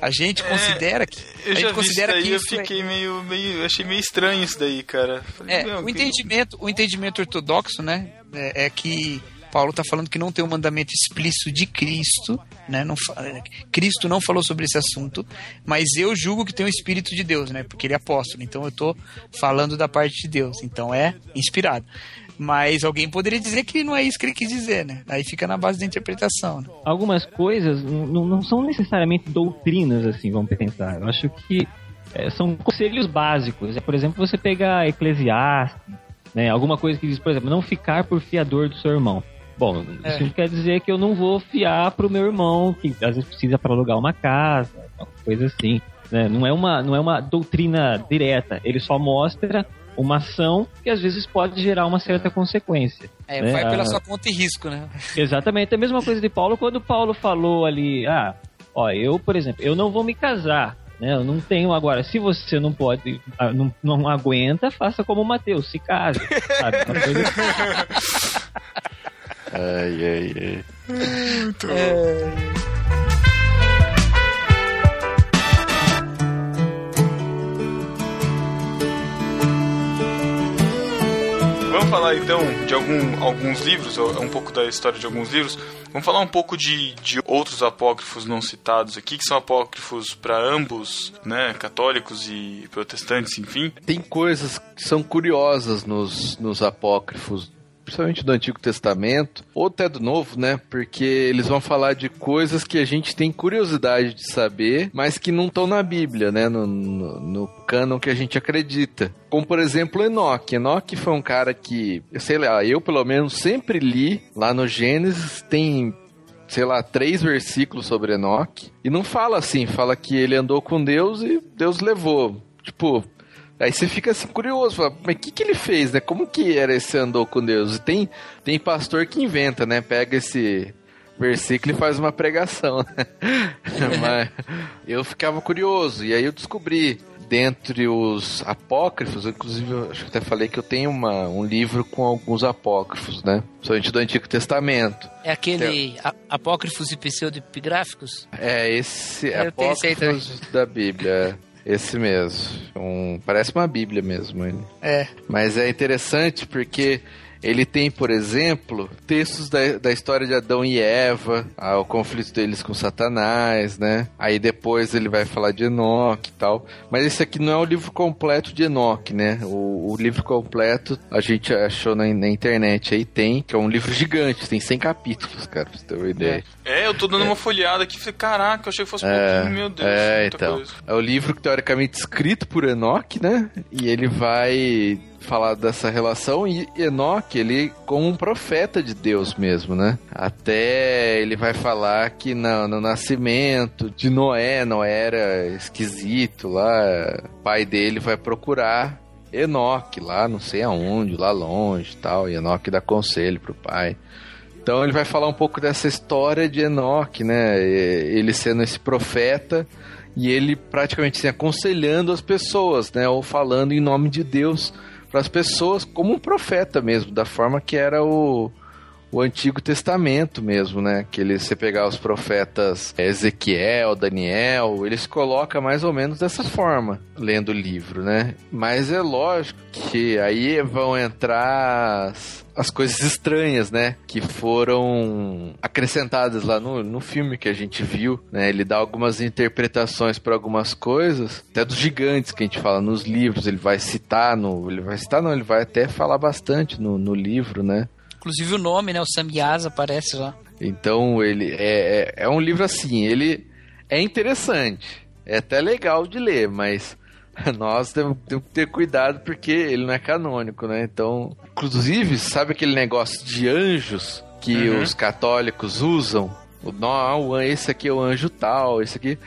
Speaker 5: A gente é, considera que.
Speaker 1: Eu já
Speaker 5: considera
Speaker 1: isso daí,
Speaker 5: que
Speaker 1: eu
Speaker 5: isso é-
Speaker 1: fiquei meio, meio. Achei meio estranho isso daí, cara. Falei,
Speaker 5: É, o
Speaker 1: que-
Speaker 5: entendimento, o entendimento ortodoxo, né, é, é que Paulo está falando que não tem um mandamento explícito de Cristo, né? Não, é, Cristo não falou sobre esse assunto, mas eu julgo que tem o Espírito de Deus, né? Porque ele é apóstolo, então eu estou falando da parte de Deus, então é inspirado. Mas alguém poderia dizer que não é isso que ele quis dizer, né? Aí fica na base da interpretação. Né?
Speaker 4: algumas coisas não são necessariamente doutrinas, assim, vamos pensar. Eu acho que é, são conselhos básicos. É, Por exemplo, você pegar Eclesiastes, né, alguma coisa que diz, por exemplo, não ficar por fiador do seu irmão. Bom,
Speaker 5: É.
Speaker 4: isso não quer dizer que eu não vou fiar pro meu irmão, que às vezes precisa para alugar uma casa, uma coisa assim. Né? Não, é uma, não é uma doutrina direta, ele só mostra uma ação que às vezes pode gerar uma certa consequência.
Speaker 5: É,
Speaker 4: né?
Speaker 5: vai pela
Speaker 4: Ah,
Speaker 5: sua conta e risco, né?
Speaker 4: Exatamente, a mesma coisa de Paulo quando Paulo falou ali, ah, ó, eu, por exemplo, eu não vou me casar, né? Eu não tenho agora, se você não pode, ah, não, não aguenta, faça como o Mateus, se case, sabe? [laughs]
Speaker 3: Ai, ai, ai.
Speaker 1: Vamos falar então de algum, alguns livros, ou um pouco da história de alguns livros. Vamos falar um pouco de, de outros apócrifos não citados aqui, que são apócrifos para ambos, né? Católicos e protestantes, enfim.
Speaker 3: Tem coisas que são curiosas nos, nos apócrifos, principalmente do Antigo Testamento, ou até do Novo, né? Porque eles vão falar de coisas que a gente tem curiosidade de saber, mas que não estão na Bíblia, né? No, no, no que a gente acredita. Como, por exemplo, Enoque. Enoque foi um cara que, sei lá, eu pelo menos sempre li lá no Gênesis, tem sei lá, três versículos sobre Enoque. E não fala assim, fala que ele andou com Deus e Deus levou. Tipo, aí você fica assim curioso, fala, mas o que, que ele fez, né? Como que era esse andou com Deus? E tem, tem pastor que inventa, né? Pega esse versículo e faz uma pregação, [laughs] né? mas eu ficava curioso, e aí eu descobri. Dentre os apócrifos, inclusive eu acho que até falei que eu tenho uma, um livro com alguns apócrifos, né? Principalmente do Antigo Testamento.
Speaker 7: É aquele a- apócrifos e pseudepigráficos?
Speaker 3: É, esse
Speaker 7: Eu
Speaker 3: apócrifos da Bíblia. Esse mesmo. Um, parece uma Bíblia mesmo. Ele.
Speaker 5: É.
Speaker 3: Mas é interessante porque ele tem, por exemplo, textos da, da história de Adão e Eva, ah, o conflito deles com Satanás, né? Aí depois ele vai falar de Enoque e tal. Mas esse aqui não é o livro completo de Enoque, né? O, o livro completo a gente achou na, na internet aí tem, que é um livro gigante, tem 100 capítulos, cara, pra você ter uma ideia.
Speaker 1: É, eu tô dando uma folhada aqui falei, caraca, eu achei que fosse
Speaker 3: É,
Speaker 1: pouquinho, meu Deus,
Speaker 3: é,
Speaker 1: muita
Speaker 3: então.
Speaker 1: coisa.
Speaker 3: É o livro que teoricamente escrito por Enoch, né? E ele vai falar dessa relação e Enoch, ele como um profeta de Deus mesmo, né? Até ele vai falar que no, no nascimento de Noé, Noé era esquisito lá, pai dele vai procurar Enoch lá, não sei aonde, lá longe tal, e Enoch dá conselho pro pai. Então ele vai falar um pouco dessa história de Enoque, né? Ele sendo esse profeta e ele praticamente assim, aconselhando as pessoas, né? Ou falando em nome de Deus para as pessoas como um profeta mesmo, da forma que era o, o Antigo Testamento mesmo, né? Que ele, você pegar os profetas Ezequiel, Daniel, ele se coloca mais ou menos dessa forma, lendo o livro, né? Mas é lógico que aí vão entrar as, as coisas estranhas, né? Que foram acrescentadas lá no, no filme que a gente viu, né? Ele dá algumas interpretações para algumas coisas, até dos gigantes que a gente fala nos livros, ele vai citar no... Ele vai citar não, ele vai até falar bastante no, no livro, né?
Speaker 5: Inclusive o nome, né? O Samyasa aparece lá.
Speaker 3: Então ele é, é, é um livro assim, ele é interessante, é até legal de ler, mas [laughs] nós temos, temos que ter cuidado porque ele não é canônico, né? Então, inclusive, sabe aquele negócio de anjos que
Speaker 1: Uhum.
Speaker 3: os católicos usam? O, não, esse aqui é o anjo tal, esse aqui.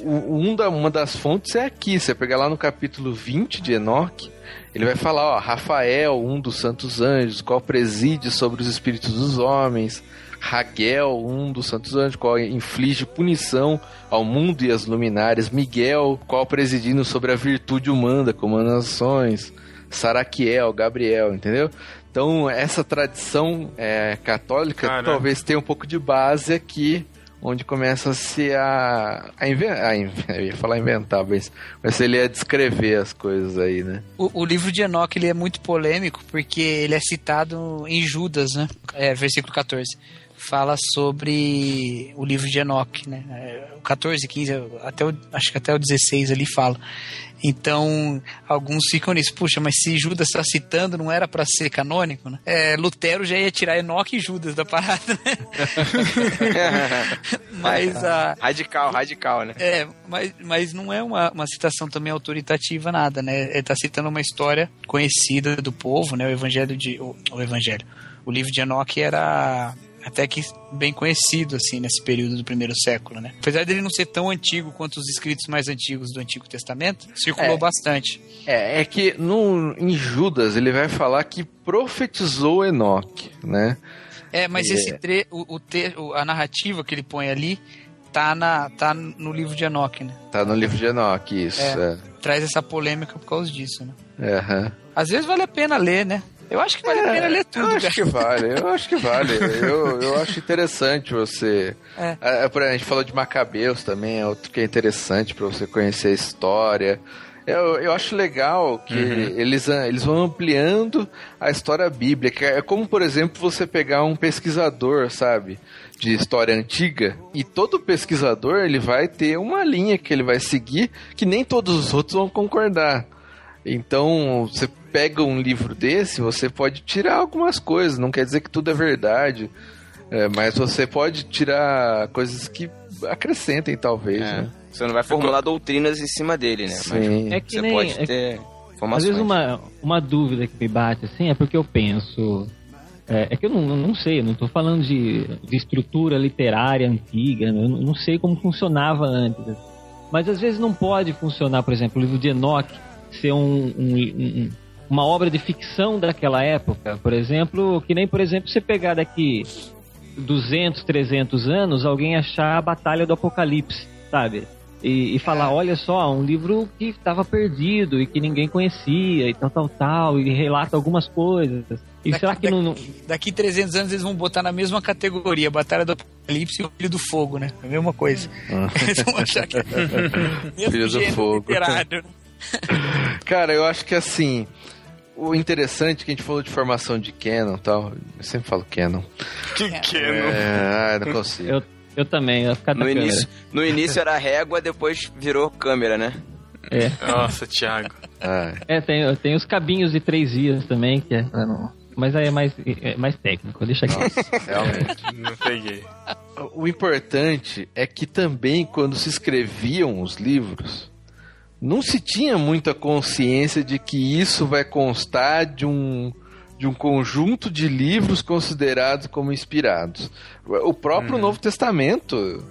Speaker 3: um da, uma das fontes é aqui. Você pegar lá no capítulo 20 de Enoque, ele vai falar, ó, Rafael, um dos santos anjos, qual preside sobre os espíritos dos homens. Raguel, um dos santos anjos, qual inflige punição ao mundo e às luminárias. Miguel, qual presidindo sobre a virtude humana, comanda ações. Saraquiel, Gabriel, entendeu? Então, essa tradição é, católica talvez tenha um pouco de base aqui, onde começa-se a, a, inven- a in- [laughs] Eu ia falar inventar, mas, mas ele ia descrever as coisas aí, né?
Speaker 5: O, o livro de Enoque ele é muito polêmico porque ele é citado em Judas, né? É, versículo 14. Fala sobre o livro de Enoque, né? É, o 14, 15, até o, acho que até o 16 ali fala. Então, alguns ficam nisso. Puxa, mas se Judas está citando, não era para ser canônico, né? É, Lutero já ia tirar Enoque e Judas da parada, né? [laughs] mas a,
Speaker 2: Radical, radical, né?
Speaker 5: é, mas, mas não é uma, uma citação também autoritativa, nada, né? Ele tá citando uma história conhecida do povo, né? O Evangelho de. O, o Evangelho. O livro de Enoque era até que bem conhecido, assim, nesse período do primeiro século, né? Apesar dele não ser tão antigo quanto os escritos mais antigos do Antigo Testamento, circulou
Speaker 3: É.
Speaker 5: bastante.
Speaker 3: É, é que no, em Judas ele vai falar que profetizou Enoque, né?
Speaker 5: É, mas
Speaker 3: É.
Speaker 5: esse tre o, o te o- a narrativa que ele põe ali tá, na, tá no livro de Enoque, né?
Speaker 3: Tá no livro de Enoque, isso.
Speaker 5: É.
Speaker 3: É.
Speaker 5: Traz essa polêmica por causa disso, né?
Speaker 3: É, aham.
Speaker 5: Às vezes vale a pena ler, né? Eu acho que vale a pena ler tudo,
Speaker 3: eu
Speaker 5: cara.
Speaker 3: acho que vale, eu acho que vale. Eu, eu acho interessante você.
Speaker 5: É.
Speaker 3: Ah, por exemplo, a gente falou de Macabeus também, é outro que é interessante pra você conhecer a história. Eu, eu acho legal que eles, ah, eles vão ampliando a história bíblica. É como, por exemplo, você pegar um pesquisador, sabe? De história antiga, e todo pesquisador ele vai ter uma linha que ele vai seguir que nem todos os outros vão concordar. Então, você pega um livro desse, você pode tirar algumas coisas, não quer dizer que tudo é verdade, é, mas você pode tirar coisas que acrescentem, talvez,
Speaker 2: É.
Speaker 3: né?
Speaker 2: Você não vai formular doutrinas em cima dele, né?
Speaker 3: Sim.
Speaker 4: É que
Speaker 2: você
Speaker 4: nem-
Speaker 2: pode
Speaker 4: é-
Speaker 2: ter
Speaker 4: Às vezes uma, uma dúvida que me bate assim é porque eu penso. É, é que eu não, não sei, eu não estou falando de, de estrutura literária antiga, né? eu não, não sei como funcionava antes. Mas às vezes não pode funcionar, por exemplo, o livro de Enoch ser um, um- um- uma obra de ficção daquela época. Por exemplo, que nem, por exemplo, você pegar daqui 200, 300 anos, alguém achar a Batalha do Apocalipse, sabe? E, e falar, olha só, um livro que estava perdido e que ninguém conhecia e tal, tal, tal, e relata algumas coisas. E
Speaker 5: Daqui-
Speaker 4: será que não, não-
Speaker 5: Daqui 300 anos eles vão botar na mesma categoria, Batalha do Apocalipse e o Filho do Fogo, né? É a mesma coisa. [laughs] Eles vão achar que é [laughs] o mesmo
Speaker 3: Filho do Fogo.
Speaker 5: literário.
Speaker 3: Cara, eu acho que assim, o interessante é que a gente falou de formação de Canon e tal, eu sempre falo Canon.
Speaker 1: Que que
Speaker 3: É, ah, não consigo.
Speaker 4: eu, eu também, eu ficar
Speaker 2: No
Speaker 4: câmera.
Speaker 2: início, no início era régua, depois virou câmera, né?
Speaker 4: É,
Speaker 1: Nossa, Thiago.
Speaker 3: Ah,
Speaker 4: é tem, tem os cabinhos de três dias também, que é, não- mas aí é mais, é mais técnico, deixa aqui. [laughs]
Speaker 3: realmente.
Speaker 1: Não peguei.
Speaker 3: O importante é que também quando se escreviam os livros, não se tinha muita consciência de que isso vai constar de um de um conjunto de livros considerados como inspirados. O próprio Novo Testamento,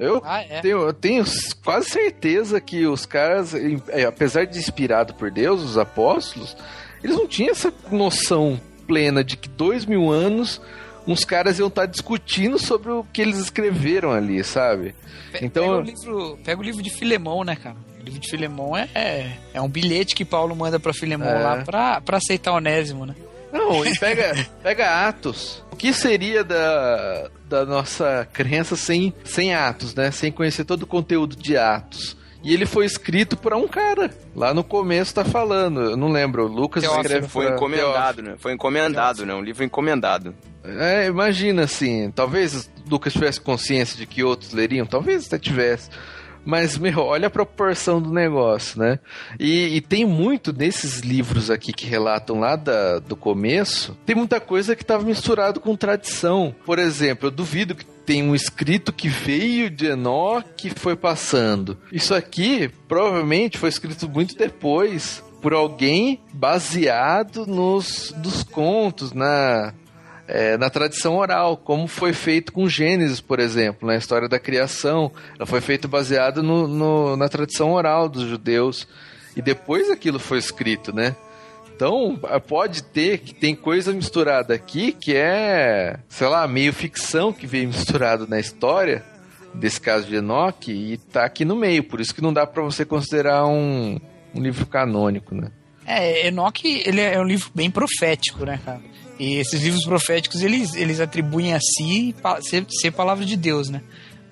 Speaker 3: eu
Speaker 5: Ah, é.
Speaker 3: tenho, eu tenho quase certeza que os caras, é, apesar de inspirado por Deus, os apóstolos, eles não tinham essa noção plena de que dois mil anos uns caras iam estar discutindo sobre o que eles escreveram ali, sabe? Então-
Speaker 5: pega, o livro, pega o livro de Filemão, né, cara? O livro de Filemão é, é, é um bilhete que Paulo manda pra Filemão
Speaker 3: É.
Speaker 5: lá pra, pra aceitar Onésimo, né?
Speaker 3: Não, e pega, [laughs] pega Atos. O que seria da, da nossa crença sem, sem Atos, né? Sem conhecer todo o conteúdo de Atos. E ele foi escrito por um cara. Lá no começo tá falando. Eu não lembro. o Lucas
Speaker 5: Teófilo,
Speaker 3: escreve
Speaker 2: Foi
Speaker 3: pra-
Speaker 2: encomendado, né? Foi encomendado, né? Um livro encomendado.
Speaker 3: É, imagina assim, talvez o Lucas tivesse consciência de que outros leriam, talvez até tivesse. Mas, meu, olha a proporção do negócio, né? E, e tem muito desses livros aqui que relatam lá da- do começo, tem muita coisa que estava misturado com tradição. Por exemplo, eu duvido que tem um escrito que veio de Enoque e foi passando. Isso aqui provavelmente foi escrito muito depois por alguém baseado nos dos contos, na é, na tradição oral, como foi feito com Gênesis, por exemplo, na história da criação. Ela foi feita baseada no, no, na tradição oral dos judeus. E depois aquilo foi escrito, né? Então, pode ter que tem coisa misturada aqui que é, sei lá, meio ficção que veio misturado na história desse caso de Enoch e tá aqui no meio. Por isso que não dá para você considerar um, um livro canônico, né?
Speaker 5: É, Enoch, ele é um livro bem profético, né, cara? E esses livros proféticos, eles, eles atribuem a si ser, ser palavra de Deus, né?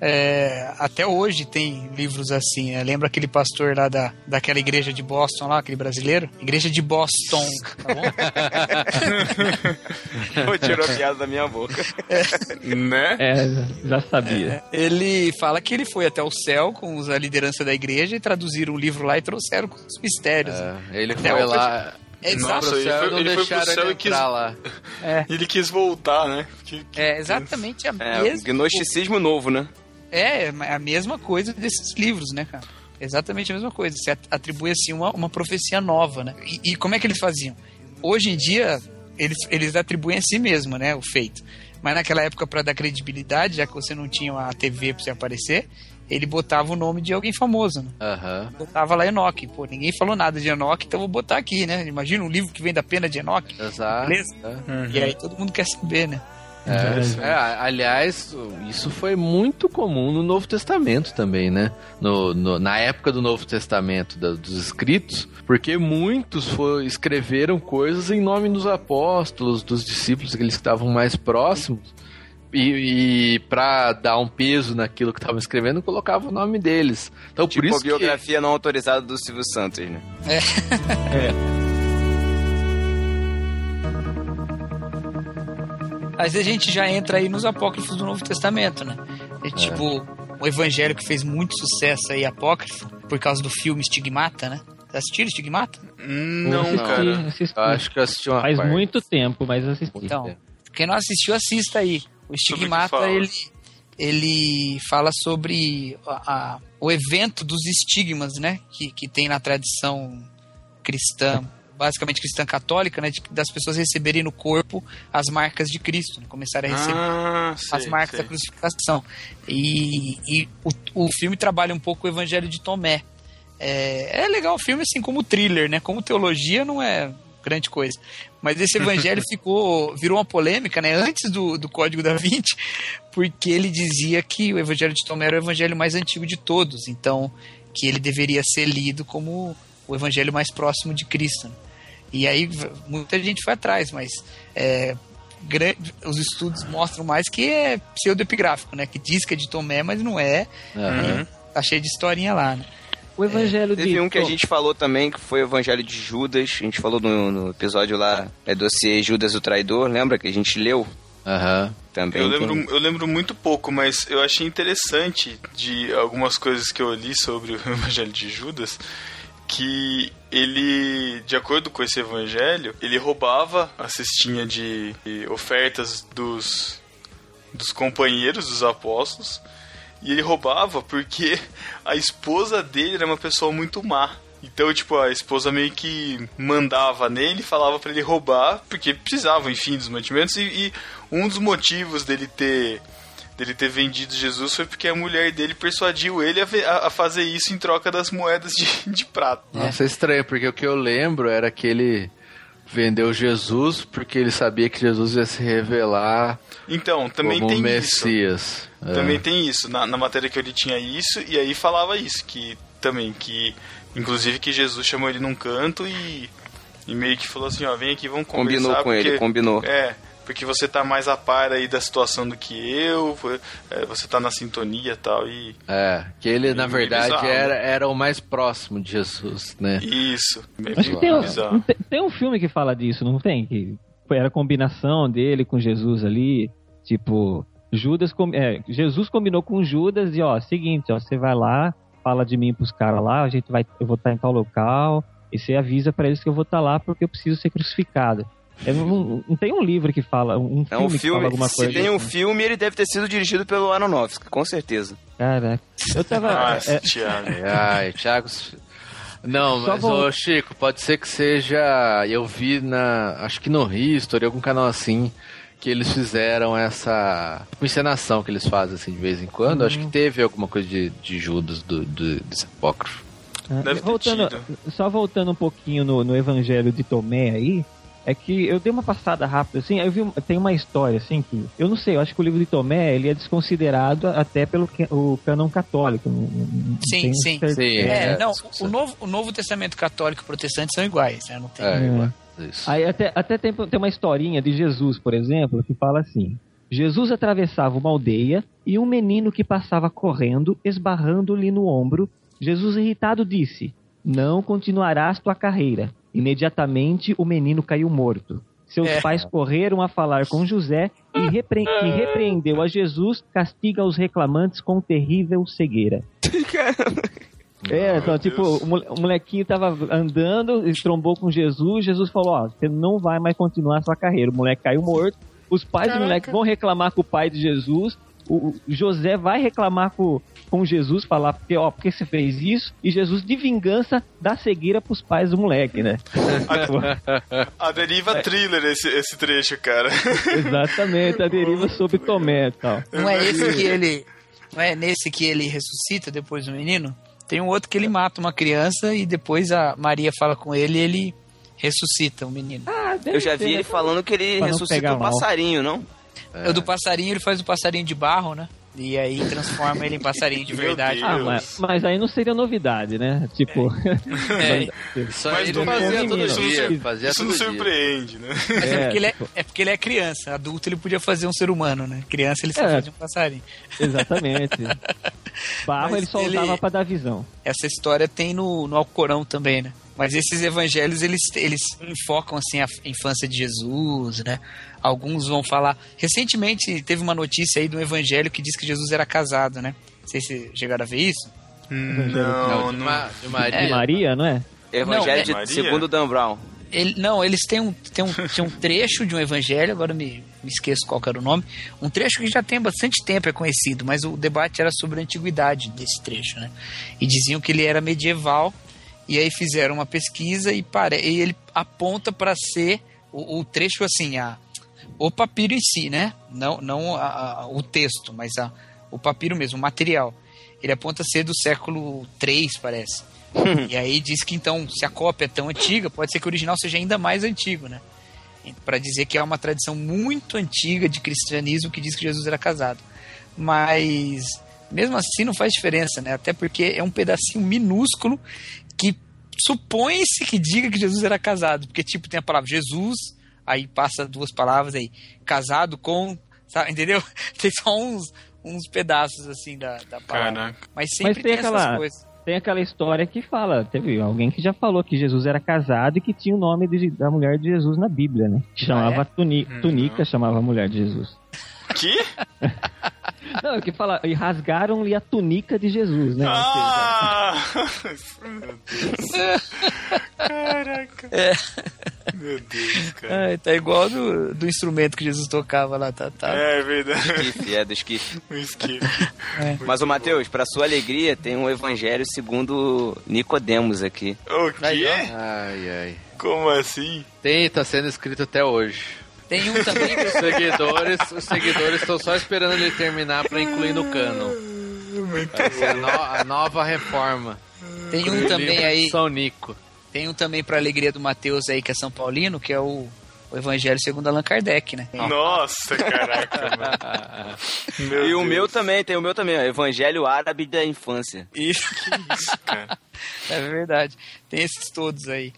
Speaker 5: É, até hoje tem livros assim. Né? Lembra aquele pastor lá da, daquela igreja de Boston lá, aquele brasileiro? Igreja de Boston, tá bom? [laughs]
Speaker 2: Pô, tirou a piada da minha boca.
Speaker 5: É.
Speaker 1: Né?
Speaker 4: É, já sabia.
Speaker 5: É, ele fala que ele foi até o céu com a liderança da igreja e traduziram o livro lá e trouxeram com os mistérios.
Speaker 3: É, ele
Speaker 5: Até
Speaker 3: foi
Speaker 5: hoje-
Speaker 3: lá.
Speaker 5: Exato.
Speaker 1: Nossa, ele foi,
Speaker 3: não
Speaker 1: ele foi pro
Speaker 3: deixaram
Speaker 1: céu
Speaker 3: ele
Speaker 1: e quis,
Speaker 3: entrar lá.
Speaker 5: É, [laughs]
Speaker 1: ele quis voltar, né? Que- que-
Speaker 5: é exatamente a
Speaker 2: É,
Speaker 5: mesma
Speaker 2: gnosticismo novo, né?
Speaker 5: É, a mesma coisa desses livros, né, cara? Exatamente a mesma coisa. Você at- atribui, assim, uma, uma profecia nova, né? E, e como é que eles faziam? Hoje em dia, eles, eles atribuem a si mesmo, né, o feito. Mas naquela época, para dar credibilidade, já que você não tinha a TV pra você aparecer, ele botava o nome de alguém famoso, né?
Speaker 3: Aham.
Speaker 5: Botava lá Enoch. Pô, ninguém falou nada de Enoch, então vou botar aqui, né? Imagina um livro que vem da pena de Enoch.
Speaker 3: Exato.
Speaker 5: Beleza? E aí todo mundo quer saber, né?
Speaker 3: É, é, aliás, isso foi muito comum no Novo Testamento também, né? No, no- na época do Novo Testamento, da- dos escritos, porque muitos foi, escreveram coisas em nome dos apóstolos, dos discípulos, aqueles que estavam mais próximos, e, e para dar um peso naquilo que estavam escrevendo, colocava o nome deles. Então,
Speaker 2: Tipo
Speaker 3: por isso
Speaker 2: a biografia não autorizada do Silvio Santos, né?
Speaker 5: Mas a gente já entra aí nos apócrifos do Novo Testamento, né? É, tipo, o evangelho que fez muito sucesso aí, apócrifo, por causa do filme Estigmata, né? Vocês assistiram Estigmata?
Speaker 1: Não,
Speaker 3: Não,
Speaker 1: cara.
Speaker 4: assisti.
Speaker 3: que eu acho que eu assisti uma
Speaker 4: Faz
Speaker 3: parte.
Speaker 4: muito tempo, mas assisti.
Speaker 5: Então, quem não assistiu, assista aí. O Estigmata, ele, ele fala sobre a, a- o evento dos estigmas, né? Que, que tem na tradição cristã, basicamente cristã católica, né? de- das pessoas receberem no corpo as marcas de Cristo, né, começarem a receber
Speaker 1: Ah,
Speaker 5: as marcas
Speaker 1: sei.
Speaker 5: da crucificação. E, e o, o filme trabalha um pouco o evangelho de Tomé. É, é legal o filme, assim, como thriller, né? Como teologia não é grande coisa. Mas esse evangelho [laughs] ficou virou uma polêmica, né? Antes do, do Código da Vinci, porque ele dizia que o evangelho de Tomé era o evangelho mais antigo de todos. Então, que ele deveria ser lido como o evangelho mais próximo de Cristo. né? E aí muita gente foi atrás, mas é, os estudos mostram mais que é pseudoepigráfico, né? Que diz que é de Tomé, mas não é.
Speaker 3: Aham.
Speaker 5: Tá cheio de historinha lá, né?
Speaker 4: O evangelho
Speaker 2: Teve
Speaker 4: de
Speaker 2: um que a gente falou também, que foi o Evangelho de Judas. A gente falou no, no episódio lá, é dossiê Judas o Traidor, lembra que a gente leu
Speaker 3: Aham.
Speaker 2: também?
Speaker 1: Eu
Speaker 2: tem-
Speaker 1: lembro, eu lembro muito pouco, mas eu achei interessante de algumas coisas que eu li sobre o [laughs] Evangelho de Judas, que ele, de acordo com esse evangelho, ele roubava a cestinha de de ofertas dos, dos companheiros dos apóstolos, e ele roubava porque a esposa dele era uma pessoa muito má. Então, tipo, a esposa meio que mandava nele, falava pra ele roubar, porque precisava, enfim, dos mantimentos. E, e um dos motivos dele ter dele ter vendido Jesus foi porque a mulher dele persuadiu ele a- a fazer isso em troca das moedas de, [laughs] de prata.
Speaker 3: Nossa, é estranho, porque o que eu lembro era que ele vendeu Jesus porque ele sabia que Jesus ia se revelar
Speaker 1: Então, também
Speaker 3: como
Speaker 1: tem isso.
Speaker 3: Messias. É.
Speaker 1: Também tem isso. Na, na matéria que eu li tinha isso, e aí falava isso, que também, que inclusive que Jesus chamou ele num canto e, e meio que falou assim, ó, vem aqui, vamos conversar.
Speaker 2: Combinou com
Speaker 1: porque,
Speaker 2: ele, combinou.
Speaker 1: É, porque você tá mais a par aí da situação do que eu, é, você tá na sintonia e tal, e
Speaker 3: É, que ele, na
Speaker 1: Meio
Speaker 3: verdade, era, era o mais próximo de Jesus, né?
Speaker 1: isso. Meio
Speaker 4: Acho que tem, um- tem, um filme que fala disso, não tem? Que era a combinação dele com Jesus ali. Tipo, Judas com- é, Jesus combinou com Judas e ó, seguinte, ó, você vai lá, fala de mim pros caras lá, a gente vai, eu vou estar em tal local, e você avisa pra eles que eu vou estar lá porque eu preciso ser crucificado. É, não, não tem um livro que fala, um
Speaker 2: É
Speaker 4: filme,
Speaker 2: um
Speaker 4: que fala
Speaker 2: filme.
Speaker 4: alguma
Speaker 2: Se
Speaker 4: coisa.
Speaker 2: tem um
Speaker 4: assim.
Speaker 2: filme, ele deve ter sido dirigido pelo Aronofsky, com certeza.
Speaker 4: Caraca. Eu tava.
Speaker 1: Nossa,
Speaker 4: é,
Speaker 1: Thiago.
Speaker 3: Ai, Thiago. Não,
Speaker 4: Só
Speaker 3: mas,
Speaker 4: vou-
Speaker 3: ô Chico, pode ser que seja. Eu vi na. Acho que no History, algum canal assim. que eles fizeram essa tipo, encenação que eles fazem assim de vez em quando. Acho que teve alguma coisa de, de Judas do, do, desse apócrifo.
Speaker 4: Ah, voltando,
Speaker 1: tido.
Speaker 4: só voltando um pouquinho no, no Evangelho de Tomé aí, é que eu dei uma passada rápida assim, eu vi tem uma história assim que eu não sei, eu acho que o livro de Tomé ele é desconsiderado até pelo o cânon católico. não- não- não
Speaker 5: Sim, sim.
Speaker 4: certeza.
Speaker 3: Sim,
Speaker 5: É,
Speaker 3: É,
Speaker 5: não, o novo, o novo Testamento católico e protestante são iguais, né? Não tem.
Speaker 3: É,
Speaker 4: É.
Speaker 3: igual. Isso.
Speaker 4: Aí até, até tem, tem uma historinha de Jesus, por exemplo, que fala assim: Jesus atravessava uma aldeia e um menino que passava correndo, esbarrando-lhe no ombro. Jesus, irritado, disse: Não continuarás tua carreira. Imediatamente o menino caiu morto. Seus
Speaker 5: É.
Speaker 4: pais correram a falar com José e, repre e repreendeu a Jesus, castiga os reclamantes com terrível cegueira. [laughs] É, então, tipo, o mole- o molequinho tava andando, ele trombou com Jesus, Jesus falou, ó, você não vai mais continuar a sua carreira. O moleque caiu morto, os pais do moleque vão reclamar com o pai de Jesus, o, José vai reclamar com, com Jesus, falar, porque, ó, porque você fez isso, e Jesus, de vingança, dá cegueira pros pais do moleque, né? [laughs]
Speaker 1: A deriva thriller esse, esse trecho, cara. [laughs]
Speaker 4: Exatamente, a deriva sobre Tomé e tal.
Speaker 5: Não é esse que ele. Não é nesse que ele ressuscita depois do menino? Tem um outro que ele mata uma criança e depois a Maria fala com ele e ele ressuscita o menino.
Speaker 4: Ah,
Speaker 2: Eu já vi
Speaker 4: né?
Speaker 2: ele falando que ele ressuscita um
Speaker 4: mal.
Speaker 2: passarinho, não?
Speaker 5: O do passarinho, ele faz o passarinho de barro, né? E aí transforma ele em passarinho de verdade.
Speaker 4: Ah, mas, mas aí não seria novidade, né? Tipo.
Speaker 5: É,
Speaker 3: Isso [laughs]
Speaker 1: Mas
Speaker 3: aí
Speaker 1: não
Speaker 3: ele fazia todo
Speaker 4: não.
Speaker 3: dia. Fazia
Speaker 1: Isso não
Speaker 3: todo dia.
Speaker 1: surpreende, né?
Speaker 5: mas é,
Speaker 4: É,
Speaker 5: porque ele é,
Speaker 4: tipo-
Speaker 5: é porque ele é criança. Adulto ele podia fazer um ser humano, né? Criança ele só
Speaker 4: É.
Speaker 5: fazia um passarinho.
Speaker 4: Exatamente. [laughs] Barro
Speaker 5: Mas
Speaker 4: ele só
Speaker 5: ele-
Speaker 4: usava pra dar visão.
Speaker 5: Essa história tem no, no Alcorão também, né? Mas esses evangelhos, eles, eles enfocam, assim, a infância de Jesus, né? Alguns vão falar... Recentemente, teve uma notícia aí um evangelho que diz que Jesus era casado, né? Não sei se chegaram a ver isso.
Speaker 1: Não,
Speaker 3: Não, de,
Speaker 1: não.
Speaker 3: Ma- de Maria.
Speaker 4: De Maria, não é?
Speaker 2: Evangelho
Speaker 5: Não, é-
Speaker 2: de segundo Dan Brown.
Speaker 5: Ele, não, eles têm um, têm, um, têm um trecho de um evangelho, agora me, me esqueço qual era o nome. Um trecho que já tem bastante tempo, é conhecido, mas o debate era sobre a antiguidade desse trecho, né? E diziam que ele era medieval, e aí fizeram uma pesquisa e, pare, e ele aponta para ser o, o trecho assim, a, o papiro em si, né? Não, não a- a- o texto, mas a, o papiro mesmo, o material. Ele aponta ser do século 3, parece. E aí diz que então, se a cópia é tão antiga, pode ser que o original seja ainda mais antigo, né? Para dizer que é uma tradição muito antiga de cristianismo que diz que Jesus era casado. Mas mesmo assim não faz diferença, né? Até porque é um pedacinho minúsculo que supõe-se que diga que Jesus era casado, porque tipo tem a palavra Jesus, aí passa duas palavras aí, casado com, sabe, entendeu? [laughs] Tem só uns uns pedaços assim da, da palavra.
Speaker 1: Caraca.
Speaker 5: Mas sempre
Speaker 4: Mas tem
Speaker 5: tem,
Speaker 4: aquela-
Speaker 5: essas coisas.
Speaker 4: Tem aquela história que fala, teve alguém que já falou que Jesus era casado e que tinha o nome de- da mulher de Jesus na Bíblia, né? Que chamava
Speaker 5: Ah,
Speaker 4: Tuni-
Speaker 1: Hum,
Speaker 4: Tunica,
Speaker 1: não.
Speaker 4: chamava a mulher de Jesus.
Speaker 1: Que?
Speaker 4: Não, que fala, e rasgaram-lhe a tunica de Jesus, né?
Speaker 1: Ah! Meu Deus. Caraca. Meu Deus, cara.
Speaker 5: É, tá igual do, do instrumento que Jesus tocava lá, tá? tá.
Speaker 1: É verdade.
Speaker 2: Esquife, é do esquife.
Speaker 1: Um esquife.
Speaker 2: Mas, o Matheus, pra sua alegria, tem um evangelho segundo Nicodemos aqui.
Speaker 1: O quê?
Speaker 3: Ai, ai.
Speaker 1: Como assim?
Speaker 3: Tem, tá sendo escrito até hoje.
Speaker 5: Tem um também [laughs]
Speaker 3: Os seguidores, os seguidores estão só esperando ele terminar pra incluir no cano. Ser a, no- a nova reforma.
Speaker 5: Tem um também aí,
Speaker 3: São Nico.
Speaker 5: tem um também pra alegria do Mateus aí, que é São Paulino, que é o, o Evangelho segundo Allan Kardec, né?
Speaker 1: Nossa, caraca, [laughs]
Speaker 2: e o
Speaker 1: Deus.
Speaker 2: meu também, tem o meu também, ó, Evangelho Árabe da Infância.
Speaker 5: Isso,
Speaker 1: Isso, cara.
Speaker 5: é verdade. Tem esses todos aí.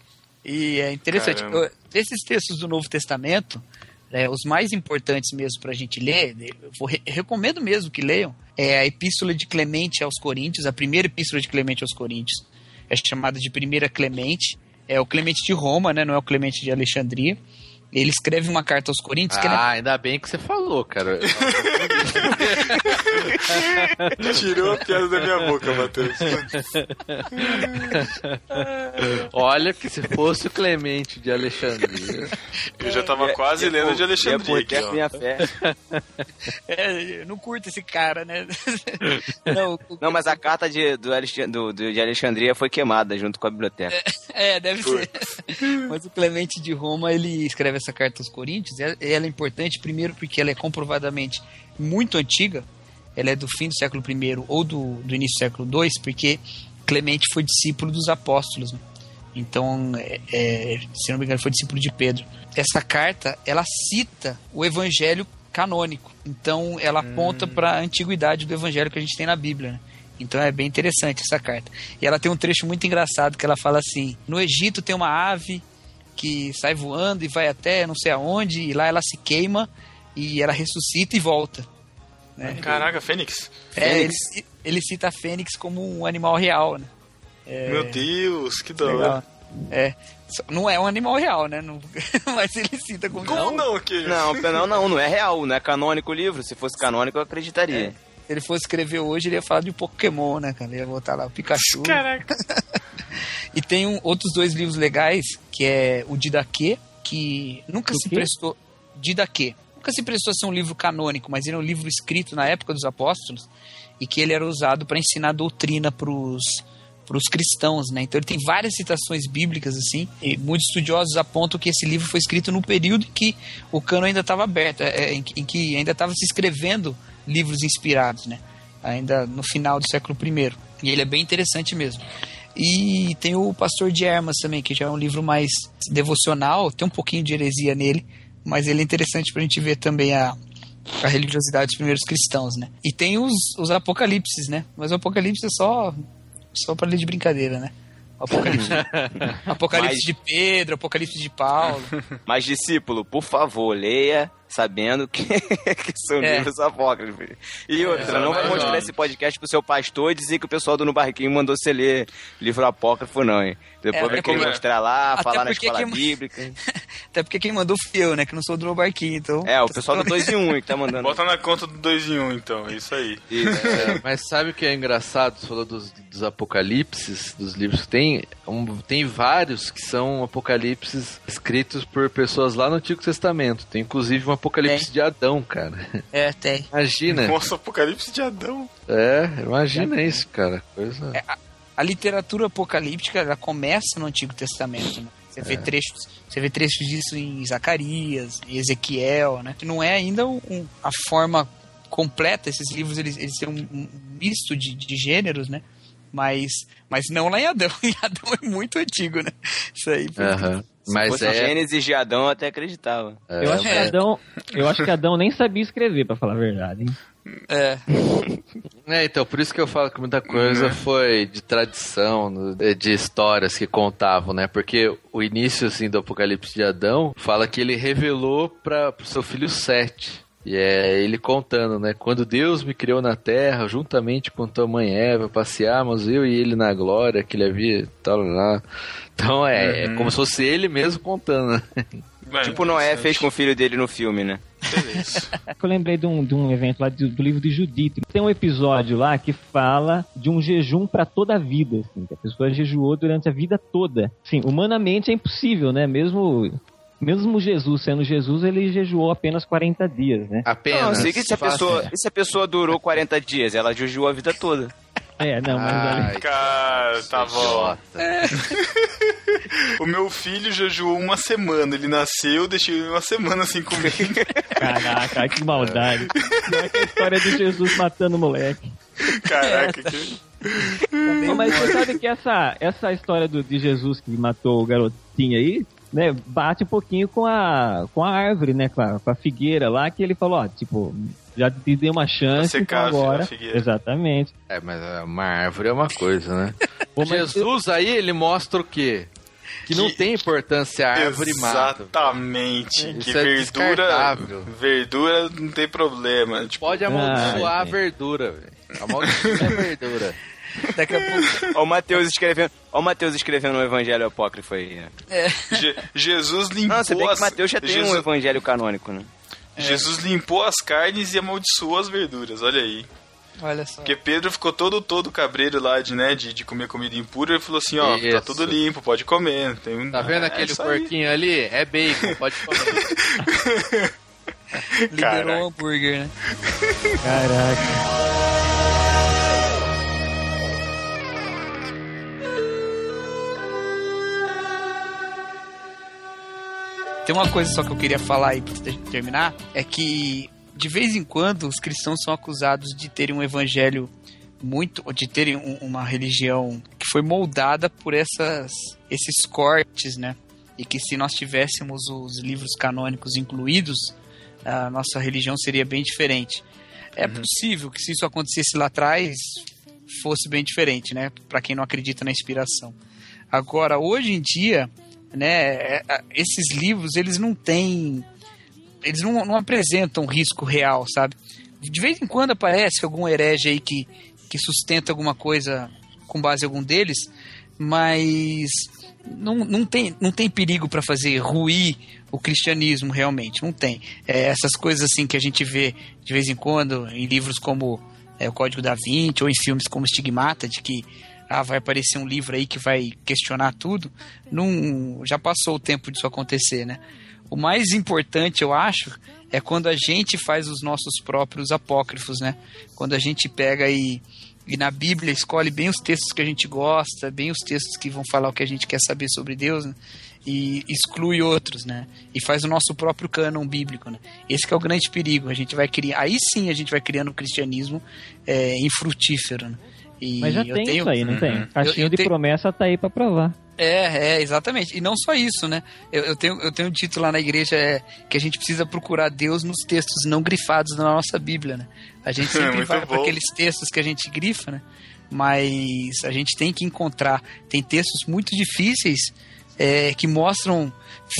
Speaker 5: E é interessante.
Speaker 1: Caramba.
Speaker 5: Eu- Desses textos do Novo Testamento, é, os mais importantes mesmo pra gente ler, eu recomendo mesmo que leiam, é a Epístola de Clemente aos Coríntios, a primeira Epístola de Clemente aos Coríntios. É chamada de Primeira Clemente. É o Clemente de Roma, né? Não é o Clemente de Alexandria. Ele escreve uma carta aos Coríntios que ela é
Speaker 3: Ah, ainda bem que você falou, cara.
Speaker 1: Tirou a piada da minha boca, Matheus.
Speaker 3: Olha que se fosse o Clemente de Alexandria.
Speaker 1: Eu já tava quase
Speaker 2: Ia
Speaker 1: lendo
Speaker 2: por-
Speaker 1: de
Speaker 2: ia
Speaker 1: Alexandria
Speaker 2: por
Speaker 1: aqui, ó.
Speaker 2: minha fé. [laughs]
Speaker 5: É, eu não curto esse cara, né? [laughs] não,
Speaker 2: Não, mas a carta de, do do- do- de Alexandria foi queimada junto com a biblioteca.
Speaker 5: é, deve ser. Mas o Clemente de Roma, ele escreve escreve essa carta aos Coríntios, ela, ela é importante primeiro porque ela é comprovadamente muito antiga, ela é do fim do século I ou do, do início do século II, porque Clemente foi discípulo dos apóstolos. né? Então, é, é, se não me engano, foi discípulo de Pedro. Essa carta, ela cita o evangelho canônico. Então, ela aponta para a antiguidade do evangelho que a gente tem na Bíblia. né? Então, é bem interessante essa carta. E ela tem um trecho muito engraçado que ela fala assim: No Egito tem uma ave que sai voando e vai até não sei aonde, e lá ela se queima e ela ressuscita e volta. né?
Speaker 1: Caraca, Fênix.
Speaker 5: É, ele, ci- ele cita a fênix como um animal real, né? É,
Speaker 1: Meu Deus, que da hora.
Speaker 5: É. Não é um animal real, né? Não- [laughs] mas ele cita como.
Speaker 1: Como não? Que...
Speaker 2: Não, não, não, não é real, não é canônico o livro. Se fosse canônico, eu acreditaria.
Speaker 5: Se ele fosse escrever hoje, ele ia falar de Pokémon, né, cara? Ele ia botar lá o Pikachu.
Speaker 1: Caraca. [laughs]
Speaker 5: E tem um- outros dois livros legais, que é o Didaquê, que nunca
Speaker 4: Do
Speaker 5: se
Speaker 4: quê?
Speaker 5: prestou. Didaquê. Nunca se prestou a ser um livro canônico, mas ele é um livro escrito na época dos apóstolos e que ele era usado para ensinar doutrina para os cristãos, né? Então ele tem várias citações bíblicas assim, e muitos estudiosos apontam que esse livro foi escrito no período em que o cano ainda estava aberto, é, é, em, que- em que ainda estava se escrevendo livros inspirados, né? Ainda no final do século I. E ele é bem interessante mesmo. E tem o Pastor de Hermas também, que já é um livro mais devocional, tem um pouquinho de heresia nele, mas ele é interessante pra gente ver também a, a religiosidade dos primeiros cristãos, né? E tem os, os apocalipses, né? Mas o apocalipse é só, só pra ler de brincadeira, né? Apocalipse, [laughs] apocalipse
Speaker 2: Mas-
Speaker 5: de Pedro, Apocalipse de Paulo. [laughs]
Speaker 2: Mas, discípulo, por favor, leia sabendo que, [laughs] que são
Speaker 5: É.
Speaker 2: livros apócrifos. E outra, não vai mostrar esse podcast pro seu pastor e dizer que o pessoal do No Barquinho mandou você ler livro apócrifo, não, hein? Depois
Speaker 5: É,
Speaker 2: vai
Speaker 5: é
Speaker 2: querer
Speaker 1: é.
Speaker 2: mostrar lá,
Speaker 5: Até
Speaker 2: falar na escola
Speaker 5: quem-
Speaker 2: bíblica. [laughs]
Speaker 5: Até porque quem mandou fui eu, né? Que não sou do barquinho, então.
Speaker 2: É, o pessoal do 2 em 1 que tá mandando.
Speaker 1: Bota na conta do 2 em 1, um, então. É isso aí.
Speaker 2: Isso.
Speaker 3: É, mas sabe o que é engraçado? Você falou dos, dos apocalipses, dos livros que tem. um- tem vários que são apocalipses escritos por pessoas lá no Antigo Testamento. Tem inclusive um apocalipse
Speaker 5: Tem.
Speaker 3: de Adão, cara.
Speaker 5: É, tem.
Speaker 3: Imagina.
Speaker 1: Nossa, Apocalipse de Adão.
Speaker 3: É, imagina isso, cara. Coisa.
Speaker 5: a literatura apocalíptica ela começa no Antigo Testamento. né? Você vê trechos, você vê trechos disso em Zacarias, em Ezequiel, né? Não é ainda um- a forma completa. Esses livros eles, eles têm um, um misto de, de gêneros, né? Mas, mas não lá em Adão. [laughs] Em Adão é muito antigo, né? Isso aí. foi-
Speaker 3: Aham.
Speaker 2: Se
Speaker 3: Mas
Speaker 2: fosse
Speaker 3: é.
Speaker 2: Gênesis de Adão, eu até acreditava.
Speaker 3: é,
Speaker 4: Eu acho, que. Adão, eu acho que Adão nem sabia escrever, pra falar a verdade. Hein?
Speaker 5: É. [laughs]
Speaker 3: É, então, por isso que eu falo que muita coisa foi de tradição, de de histórias que contavam, né? Porque o início, assim, do Apocalipse de Adão fala que ele revelou para o seu filho Sete. E é ele contando, né? Quando Deus me criou na terra, juntamente com tua mãe Eva, passeamos eu e ele na glória que ele havia, tal, lá. Então é, é como se fosse ele mesmo contando, né?
Speaker 1: É,
Speaker 2: Tipo Noé fez com o filho dele no filme, né?
Speaker 1: Beleza. [laughs]
Speaker 4: Eu lembrei de um, de um evento lá do, do livro de Judite. Tem um episódio lá que fala de um jejum pra toda a vida, assim, que a pessoa jejuou durante a vida toda. Sim, humanamente é impossível, né? Mesmo mesmo Jesus sendo Jesus, ele jejuou apenas 40 dias, né?
Speaker 3: Apenas.
Speaker 2: Não, se a, pessoa, e se a pessoa durou 40 dias, ela jejuou a vida toda.
Speaker 4: É, não, mas
Speaker 3: Ai,
Speaker 4: olha,
Speaker 1: Cara, tá bom. [laughs] O meu filho jejuou uma semana. Ele nasceu, deixei ele uma semana sem comer. [laughs]
Speaker 4: caraca, que maldade. Não é que a história de Jesus matando o moleque.
Speaker 1: Caraca, que...
Speaker 4: Não, mas você sabe que essa, essa história do, de Jesus que matou o garotinho aí, né, bate um pouquinho com a, com a árvore, né, com a, com a figueira lá, que ele falou, ó, tipo, já te dei uma chance,
Speaker 1: secar
Speaker 4: então agora...
Speaker 1: figueira.
Speaker 4: Exatamente.
Speaker 3: É, mas uma árvore é uma coisa, né? [laughs]
Speaker 4: Pô,
Speaker 3: Jesus aí, ele mostra o quê? Que, não
Speaker 1: Que-
Speaker 3: tem importância a árvore mata.
Speaker 1: Exatamente. Que
Speaker 3: é
Speaker 1: verdura. Verdura não tem problema. Tipo,
Speaker 3: Pode amaldiçoar
Speaker 4: Ai,
Speaker 3: a verdura, velho. Amaldiçoa a verdura.
Speaker 5: Daqui a pouco.
Speaker 2: Ó o Mateus escrevendo, ó o Mateus escrevendo um evangelho apócrifo aí. né?
Speaker 1: Je- Jesus limpou
Speaker 2: Não, você vê que
Speaker 1: as...
Speaker 2: Mateus já tem
Speaker 1: Jesus,
Speaker 2: um evangelho canônico, né?
Speaker 1: Jesus limpou as carnes e amaldiçoou as verduras, olha aí.
Speaker 5: Olha só.
Speaker 1: Porque Pedro ficou todo todo cabreiro lá de, né, de, de comer comida impura e falou assim, ó, tá
Speaker 3: Isso.
Speaker 1: tudo limpo, pode comer. Tem um...
Speaker 3: Tá vendo
Speaker 1: É
Speaker 3: aquele
Speaker 1: aí.
Speaker 3: porquinho ali? É bacon, pode comer. [laughs]
Speaker 5: Liberou o hambúrguer, né?
Speaker 4: Caraca.
Speaker 5: Tem uma coisa só que eu queria falar aí pra gente terminar, é que de vez em quando os cristãos são acusados de terem um evangelho muito, de terem um- uma religião que foi moldada por essas, esses cortes, né? E que se nós tivéssemos os livros canônicos incluídos, a nossa religião seria bem diferente. É possível que se isso acontecesse lá atrás, fosse bem diferente, né? Para quem não acredita na inspiração. Agora, hoje em dia, né, é, é, esses livros, eles não têm eles não, não apresentam risco real, sabe? De vez em quando aparece algum herege aí que, que sustenta alguma coisa com base em algum deles, mas não, não, tem, não tem perigo para fazer ruir o cristianismo realmente, não tem. É, essas coisas assim que a gente vê de vez em quando em livros como é, o Código da Vinci ou em filmes como Estigmata, de que ah, vai aparecer um livro aí que vai questionar tudo, não, já passou o tempo disso acontecer, né? O mais importante, eu acho, é quando a gente faz os nossos próprios apócrifos, né? Quando a gente pega e, e na Bíblia escolhe bem os textos que a gente gosta, bem os textos que vão falar o que a gente quer saber sobre Deus, né? E exclui outros, né? E faz o nosso próprio cânon bíblico, né? Esse é o grande perigo. A gente vai criar, aí sim a gente vai criando o cristianismo é, infrutífero, né? E
Speaker 4: Mas já
Speaker 5: eu
Speaker 4: tem
Speaker 5: tenho-
Speaker 4: isso aí, não tem?
Speaker 1: Uhum.
Speaker 4: Caixinha de
Speaker 5: tenho-
Speaker 4: promessa tá aí pra provar.
Speaker 5: É, é, exatamente. E não só isso, né? Eu, eu tenho, eu tenho dito lá na igreja é, que a gente precisa procurar Deus nos textos não grifados na nossa Bíblia, né? A gente [laughs] sempre
Speaker 1: Muito
Speaker 5: vai para aqueles textos que a gente grifa, né? Mas a gente tem que encontrar. Tem textos muito difíceis é, que mostram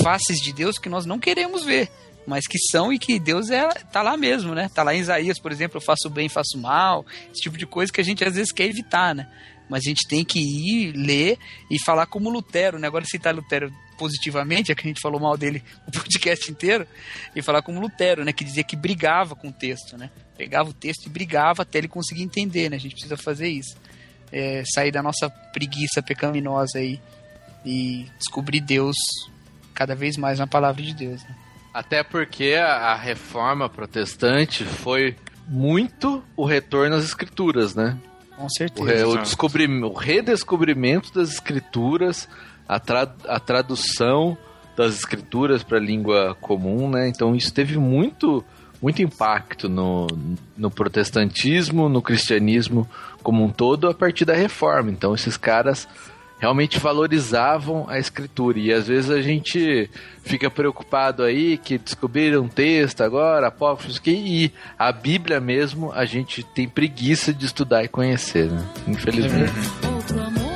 Speaker 5: faces de Deus que nós não queremos ver. Mas que são e que Deus é, tá lá mesmo, né? Tá lá em Isaías, por exemplo, eu faço bem, faço mal. Esse tipo de coisa que a gente às vezes quer evitar, né? Mas a gente tem que ir, ler e falar como Lutero, né? Agora citar Lutero positivamente, é que a gente falou mal dele [laughs] o podcast inteiro, e falar como Lutero, né? Que dizia que brigava com o texto, né? Pegava o texto e brigava até ele conseguir entender, né? A gente precisa fazer isso. É, sair da nossa preguiça pecaminosa aí e descobrir Deus cada vez mais na palavra de Deus, né?
Speaker 3: Até porque a, reforma protestante foi muito o retorno às escrituras, né?
Speaker 5: Com
Speaker 3: O,
Speaker 5: certeza.
Speaker 3: o descobrim- o redescobrimento das escrituras, a, tra- a tradução das escrituras para a língua comum, né? Então isso teve muito, muito impacto no, no protestantismo, no cristianismo como um todo a partir da reforma. Então esses caras realmente valorizavam a escritura e às vezes a gente fica preocupado aí que descobriram um texto agora, apócrifos que e a Bíblia mesmo a gente tem preguiça de estudar e conhecer, né? Infelizmente.
Speaker 8: Outro amor.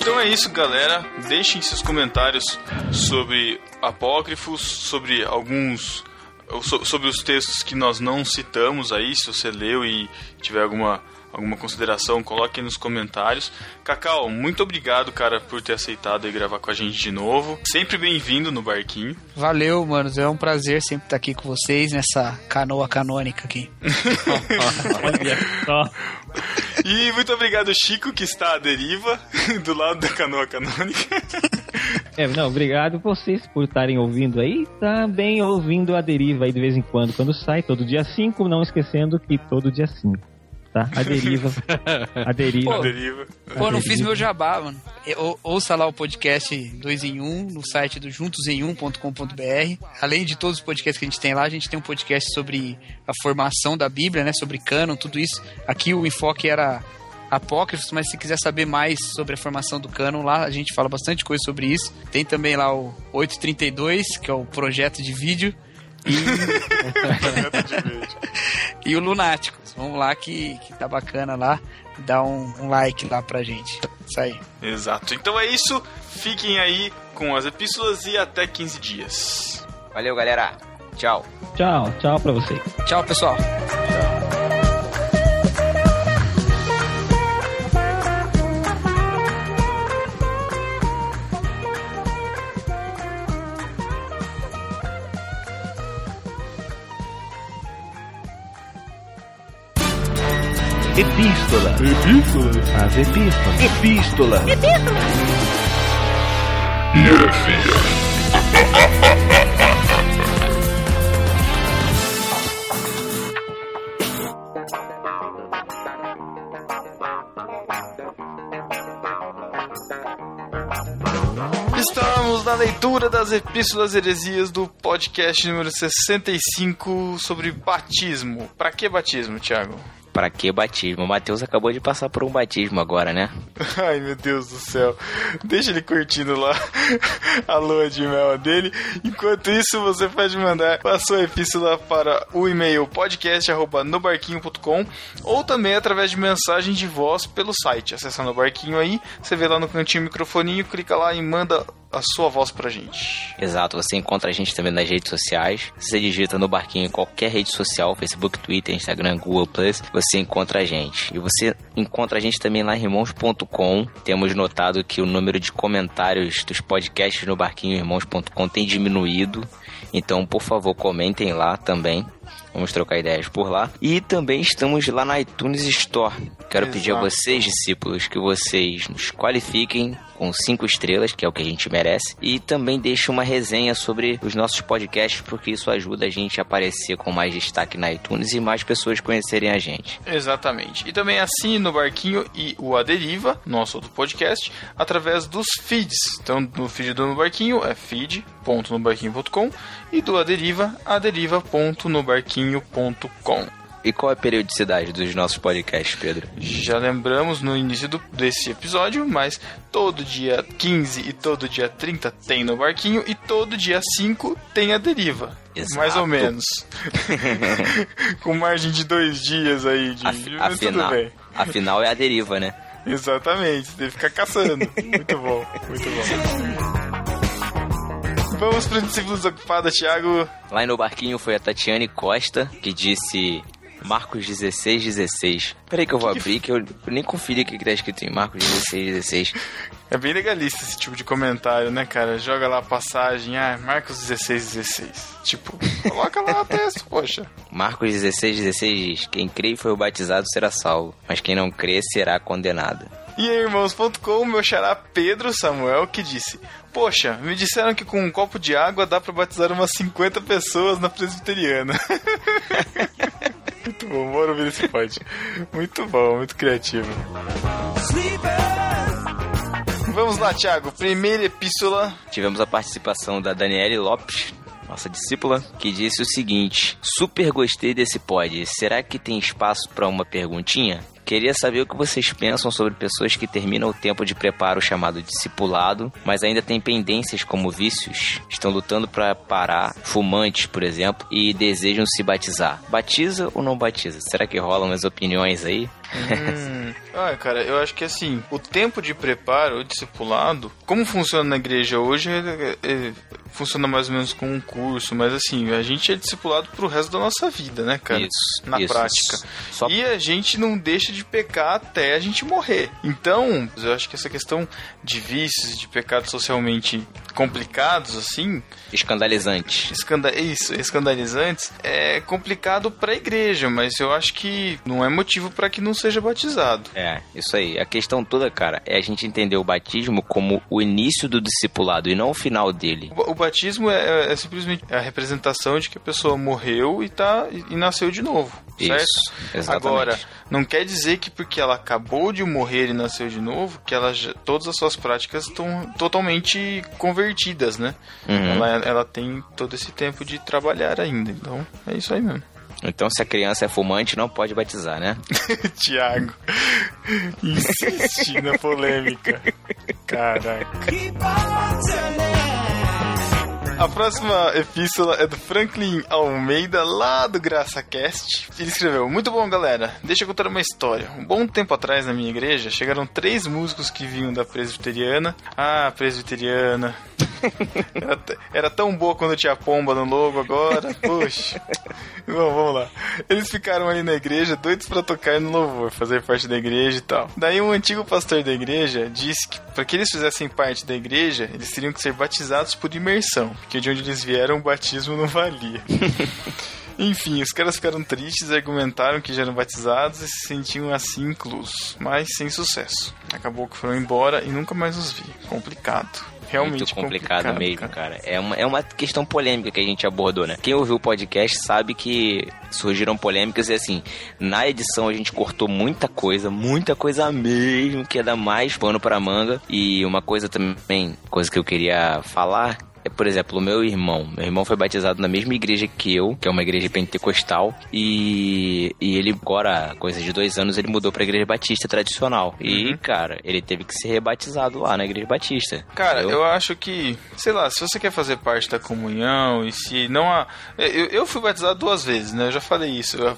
Speaker 1: Então é isso, galera. Deixem seus comentários sobre apócrifos, sobre alguns. Sobre os textos que nós não citamos aí. Se você leu e tiver alguma, alguma consideração, coloque aí nos comentários. Cacau, muito obrigado, cara, por ter aceitado e gravar com a gente de novo. Sempre bem-vindo no barquinho.
Speaker 5: Valeu, manos. É um prazer sempre estar aqui com vocês nessa canoa canônica aqui. [laughs]
Speaker 4: Olha só.
Speaker 1: E muito obrigado, Chico, que está à deriva, [laughs] do lado da canoa canônica.
Speaker 4: É, não, obrigado vocês por estarem ouvindo aí. Também ouvindo a deriva aí de vez em quando, quando sai, todo dia 5, não esquecendo que todo dia 5. Tá? A deriva. [laughs] A deriva.
Speaker 5: Pô,
Speaker 1: deriva.
Speaker 5: Pô, não fiz meu jabá, mano. Ou- Ouça lá o podcast 2 em 1 um, no site do juntosemum.com.br. Além de todos os podcasts que a gente tem lá, a gente tem um podcast sobre a formação da Bíblia, né? Sobre cânon, tudo isso. Aqui o enfoque era apócrifos, mas se quiser saber mais sobre a formação do cânon, lá a gente fala bastante coisa sobre isso. Tem também lá o 832, que é o projeto de vídeo. E, [laughs] e o Lunáticos. Vamos lá que, que tá bacana lá. Dá um, um like lá pra gente. Isso aí.
Speaker 1: Exato. Então é isso. Fiquem aí com as epístolas e até 15 dias.
Speaker 2: Valeu, galera. Tchau.
Speaker 4: Tchau, tchau pra vocês.
Speaker 5: Tchau, pessoal.
Speaker 9: Epístola. Epístola. As epístolas. Epístola. Epístola.
Speaker 1: Estamos na leitura das Epístolas Heresias do podcast número 65 sobre batismo. Para que batismo, Thiago?
Speaker 2: Pra que batismo? O Matheus acabou de passar por um batismo agora, né? [laughs]
Speaker 1: Ai, meu Deus do céu. Deixa ele curtindo lá [laughs] a lua de mel dele. Enquanto isso, você pode mandar a sua epístola para o e-mail podcast.nobarquinho.com ou também através de mensagem de voz pelo site. Acessando o barquinho aí, você vê lá no cantinho o microfoninho, clica lá e manda a sua voz pra gente.
Speaker 2: Exato, você encontra a gente também nas redes sociais. Você digita no barquinho em qualquer rede social, Facebook, Twitter, Instagram, Google Plus, você encontra a gente. E você encontra a gente também lá em irmãos.com. Temos notado que o número de comentários dos podcasts no barquinho irmãos.com tem diminuído. Então, por favor, comentem lá também. Vamos trocar ideias por lá. E também estamos lá na iTunes Store. Quero
Speaker 1: Exato.
Speaker 2: pedir a vocês, discípulos, que vocês nos qualifiquem com cinco estrelas, que é o que a gente merece. E também deixem uma resenha sobre os nossos podcasts, porque isso ajuda a gente a aparecer com mais destaque na iTunes e mais pessoas conhecerem a gente.
Speaker 1: Exatamente. E também assine no Barquinho e o A Deriva, nosso outro podcast, através dos feeds. Então, no feed do No Barquinho é feed.nobarquinho.com e do A Deriva, aderiva.nobarquinho.com.
Speaker 2: E qual é a periodicidade dos nossos podcasts, Pedro?
Speaker 1: Já lembramos no início do- desse episódio, mas todo dia 15 e todo dia 30 tem no Barquinho e todo dia 5 tem a Deriva.
Speaker 2: Exato.
Speaker 1: Mais ou menos. [laughs] Com margem de dois dias aí de.
Speaker 2: Af- afinal,
Speaker 1: bem.
Speaker 2: afinal é a deriva, né?
Speaker 1: Exatamente, você deve ficar caçando. muito bom, muito bom. Vamos para o discípulo desocupado, Thiago.
Speaker 2: Lá no barquinho foi a Tatiane Costa, que disse Marcos 16, 16. Peraí que eu vou abrir, que eu nem conferi o que que tá escrito em Marcos 16, 16.
Speaker 1: É bem legalista esse tipo de comentário, né, cara? Joga lá a passagem, ah, Marcos 16, 16. Tipo, coloca lá o texto, poxa.
Speaker 2: Marcos 16, 16 diz: Quem crê e foi batizado será salvo, mas quem não crê será condenado.
Speaker 1: E em irmãos.com, meu xará Pedro Samuel que disse: Poxa, me disseram que com um copo de água dá pra batizar umas 50 pessoas na presbiteriana. [laughs] muito bom, bora ouvir esse pod. Muito bom, muito criativo. Vamos lá, Thiago. Primeira epístola.
Speaker 2: Tivemos a participação da Daniele Lopes, nossa discípula, que disse o seguinte: Super gostei desse pod. Será que tem espaço para uma perguntinha? Queria saber o que vocês pensam sobre pessoas que terminam o tempo de preparo chamado discipulado, mas ainda têm pendências como vícios, estão lutando para parar, fumantes, por exemplo, e desejam se batizar. Batiza ou não batiza? Será que rolam umas opiniões aí?
Speaker 1: Hum, ah, cara, eu acho que assim, o tempo de preparo, o discipulado, como funciona na igreja hoje, é- é- funciona mais ou menos com um curso, mas assim, a gente é discipulado pro resto da nossa vida, né, cara?
Speaker 2: Isso,
Speaker 1: Na
Speaker 2: isso,
Speaker 1: prática.
Speaker 2: isso. Só
Speaker 1: E a gente não deixa de pecar até a gente morrer. Então, eu acho que essa questão de vícios, de pecados socialmente complicados, assim,
Speaker 2: escandalizante.
Speaker 1: escanda isso, escandalizantes, é complicado pra igreja, mas eu acho que não é motivo pra que não seja batizado.
Speaker 2: É, isso aí. A questão toda, cara, é a gente entender o batismo como o início do discipulado e não o final dele.
Speaker 1: O, o batismo é, é simplesmente a representação de que a pessoa morreu e, tá, e, e nasceu de novo, certo?
Speaker 2: Isso, exatamente.
Speaker 1: Agora, não quer dizer que porque ela acabou de morrer e nasceu de novo, que ela já- todas as suas práticas estão totalmente convertidas, né?
Speaker 2: Uhum.
Speaker 1: Ela, ela tem todo esse tempo de trabalhar ainda, então é isso aí mesmo.
Speaker 2: Então, se a criança é fumante, não pode batizar, né? [laughs]
Speaker 1: Tiago, insiste na polêmica. Caraca. A próxima epístola é do Franklin Almeida, lá do GraçaCast. Ele escreveu: Muito bom, galera. Deixa eu contar uma história. Um bom tempo atrás, na minha igreja, chegaram três músicos que vinham da presbiteriana. Ah, presbiteriana. [laughs] Era, era tão boa quando tinha pomba no logo agora. Poxa. [laughs] Bom, vamos lá. Eles ficaram ali na igreja, doidos pra tocar no louvor, fazer parte da igreja e tal. Daí um antigo pastor da igreja disse que para que eles fizessem parte da igreja, eles teriam que ser batizados por imersão, porque de onde eles vieram o batismo não valia. [laughs] Enfim, os caras ficaram tristes, argumentaram que já eram batizados e se sentiam assim inclusos, mas sem sucesso. Acabou que foram embora e nunca mais os vi. Complicado. Realmente
Speaker 2: muito complicado,
Speaker 1: complicado,
Speaker 2: mesmo, cara. É, uma, é uma questão polêmica que a gente abordou, né? Quem ouviu o podcast sabe que surgiram polêmicas e assim, na edição a gente cortou muita coisa, muita coisa mesmo, que ia dar mais pano pra manga. E uma coisa também, coisa que eu queria falar, é, por exemplo, o meu irmão. Meu irmão foi batizado na mesma igreja que eu, que é uma igreja pentecostal, e, e ele agora, coisa de dois anos, ele mudou pra igreja batista tradicional. E, cara, ele teve que ser rebatizado lá na igreja batista.
Speaker 1: Cara,
Speaker 2: entendeu?
Speaker 1: eu acho que, sei lá, se você quer fazer parte da comunhão e se não há. Eu, eu fui batizado duas vezes, né? Eu já falei isso eu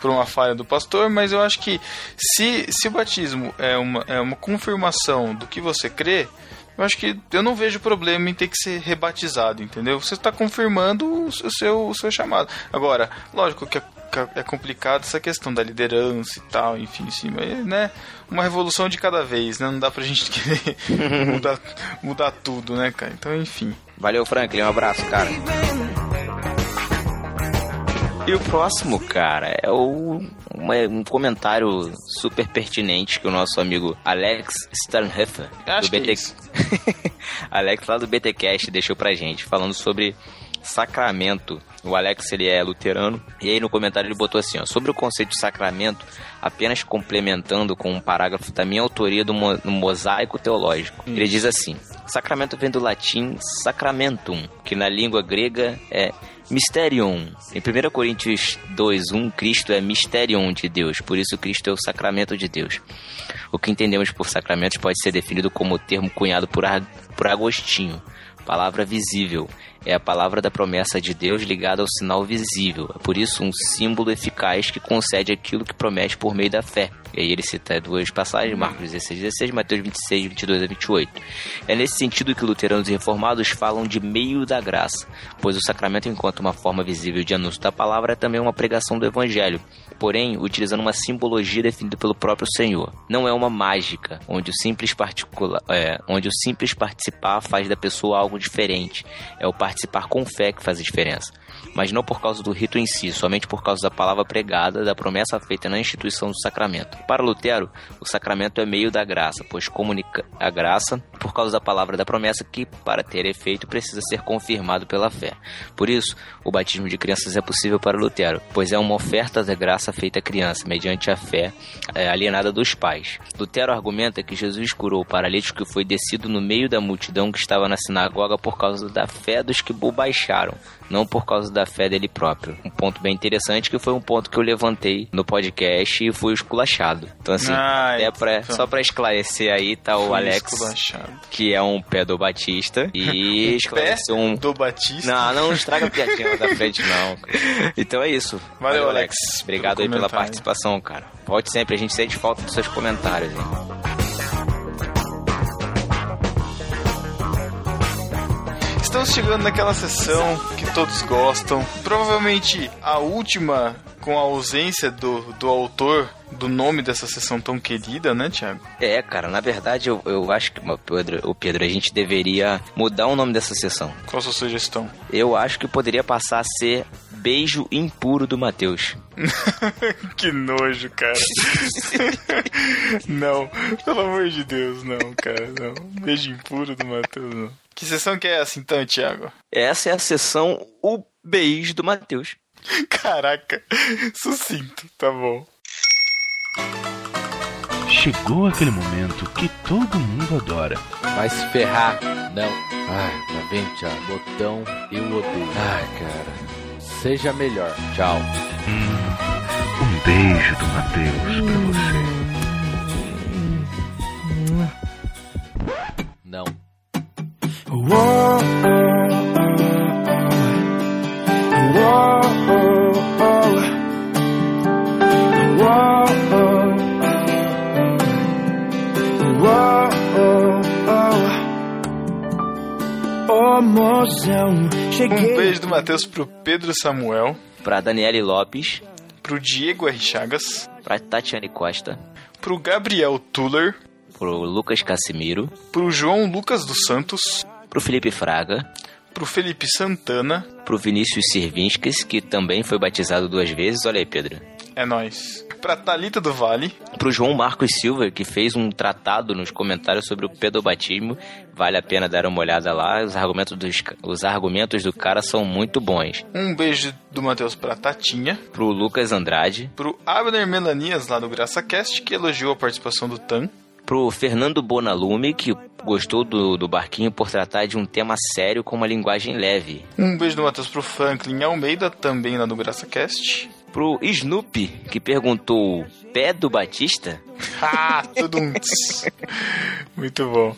Speaker 1: por uma falha do pastor, mas eu acho que se, se o batismo é uma, é uma confirmação do que você crê. Eu acho que eu não vejo problema em ter que ser rebatizado, entendeu? Você está confirmando o seu, o seu chamado. Agora, lógico que é, é complicado essa questão da liderança e tal, enfim, sim, mas, né? Uma revolução de cada vez, né? Não dá pra gente [laughs] querer mudar, mudar tudo, né, cara? Então, enfim.
Speaker 2: Valeu, Franklin. Um abraço, cara. E o próximo, cara, é o, uma- um comentário super pertinente que o nosso amigo Alex Sternhofer, do
Speaker 1: é
Speaker 2: BT...
Speaker 1: isso. [laughs]
Speaker 2: Alex lá do BTcast deixou pra gente, falando sobre sacramento. O Alex, ele é luterano, e aí no comentário ele botou assim, ó, sobre o conceito de sacramento, apenas complementando com um parágrafo da minha autoria do mo- no mosaico teológico. Ele diz assim: Sacramento vem do latim sacramentum, que na língua grega é Mysterium. Em 1 Coríntios 2:1, Cristo é Mysterium de Deus, por isso Cristo é o sacramento de Deus. O que entendemos por sacramentos pode ser definido como o termo cunhado por, por Agostinho. Palavra visível. É a palavra da promessa de Deus ligada ao sinal visível. É por isso um símbolo eficaz que concede aquilo que promete por meio da fé. E aí ele cita duas passagens, Marcos 16, 16, Mateus 26, 22 a 28. É nesse sentido que luteranos e reformados falam de meio da graça, pois o sacramento, enquanto uma forma visível de anúncio da palavra, é também uma pregação do evangelho, porém utilizando uma simbologia definida pelo próprio Senhor. Não é uma mágica, onde o simples é, onde o simples participar faz da pessoa algo diferente. É o participar com fé que faz a diferença. Mas não por causa do rito em si, somente por causa da palavra pregada, da promessa feita na instituição do sacramento. Para Lutero, o sacramento é meio da graça, pois comunica a graça por causa da palavra da promessa que, para ter efeito, precisa ser confirmado pela fé. Por isso, o batismo de crianças é possível para Lutero, pois é uma oferta da graça feita à criança, mediante a fé é, alienada dos pais. Lutero argumenta que Jesus curou o paralítico que foi descido no meio da multidão que estava na sinagoga por causa da fé dos que o baixaram, não por causa da fé dele próprio. Um ponto bem interessante que foi um ponto que eu levantei no podcast e fui esculachado. Então, assim,
Speaker 1: Ah,
Speaker 2: é pra,
Speaker 1: então.
Speaker 2: só pra esclarecer aí, tá o Alex, que é um pedobatista, e [laughs] esclareceu um.
Speaker 1: Do Batista.
Speaker 2: Não, não estraga a piadinha da [laughs] frente, não. cara. Então é isso.
Speaker 1: Valeu, Alex,
Speaker 2: Obrigado aí pela participação, cara. Volte sempre, a gente sente falta dos seus comentários, hein?
Speaker 1: Estamos chegando naquela sessão que todos gostam. Provavelmente a última com a ausência do, do autor do nome dessa sessão tão querida, né, Thiago?
Speaker 2: É, cara, na verdade eu, eu acho que, Pedro, o Pedro, a gente deveria mudar o nome dessa sessão.
Speaker 1: Qual a sua sugestão?
Speaker 2: Eu acho que poderia passar a ser Beijo Impuro do Matheus. [laughs]
Speaker 1: que nojo, cara. [laughs] não, pelo amor de Deus, não, cara, não. Beijo impuro do Matheus, não. Que sessão que é essa então, Thiago?
Speaker 2: Essa é a sessão O Beijo do Matheus. [laughs]
Speaker 1: Caraca, sucinto, tá bom.
Speaker 9: Chegou aquele momento que todo mundo adora.
Speaker 3: Vai se ferrar. Não. Ai, tá vendo, Thiago? Botão, eu odeio. Ai, cara. Seja melhor. Tchau.
Speaker 9: Um beijo do Matheus pra você.
Speaker 3: Não.
Speaker 1: Um beijo do Matheus pro Pedro Samuel,
Speaker 2: Pra Daniele Lopes,
Speaker 1: pro Diego R. Chagas,
Speaker 2: pra Tatiane Costa,
Speaker 1: pro Gabriel Tuller,
Speaker 2: pro Lucas Casimiro,
Speaker 1: pro João Lucas dos Santos,
Speaker 2: pro Felipe Fraga,
Speaker 1: pro Felipe Santana.
Speaker 2: pro Vinícius Sirvinskis, que também foi batizado duas vezes. Olha aí, Pedro.
Speaker 1: É nóis. Pra Thalita do Vale.
Speaker 2: Pro João Marcos Silva, que fez um tratado nos comentários sobre o pedobatismo. Vale a pena dar uma olhada lá. Os argumentos, dos, os argumentos do cara são muito bons.
Speaker 1: Um beijo do Matheus pra Tatinha.
Speaker 2: Pro Lucas Andrade.
Speaker 1: Pro Abner Melanias, lá do GraçaCast, que elogiou a participação do Tan.
Speaker 2: Pro Fernando Bonalume, que gostou do, do Barquinho por tratar de um tema sério com uma linguagem leve.
Speaker 1: Um beijo do Matheus pro Franklin Almeida, também lá do GraçaCast.
Speaker 2: Pro Snoopy, que perguntou: pé do Batista? [laughs]
Speaker 1: Ah, tudo um. Muito bom.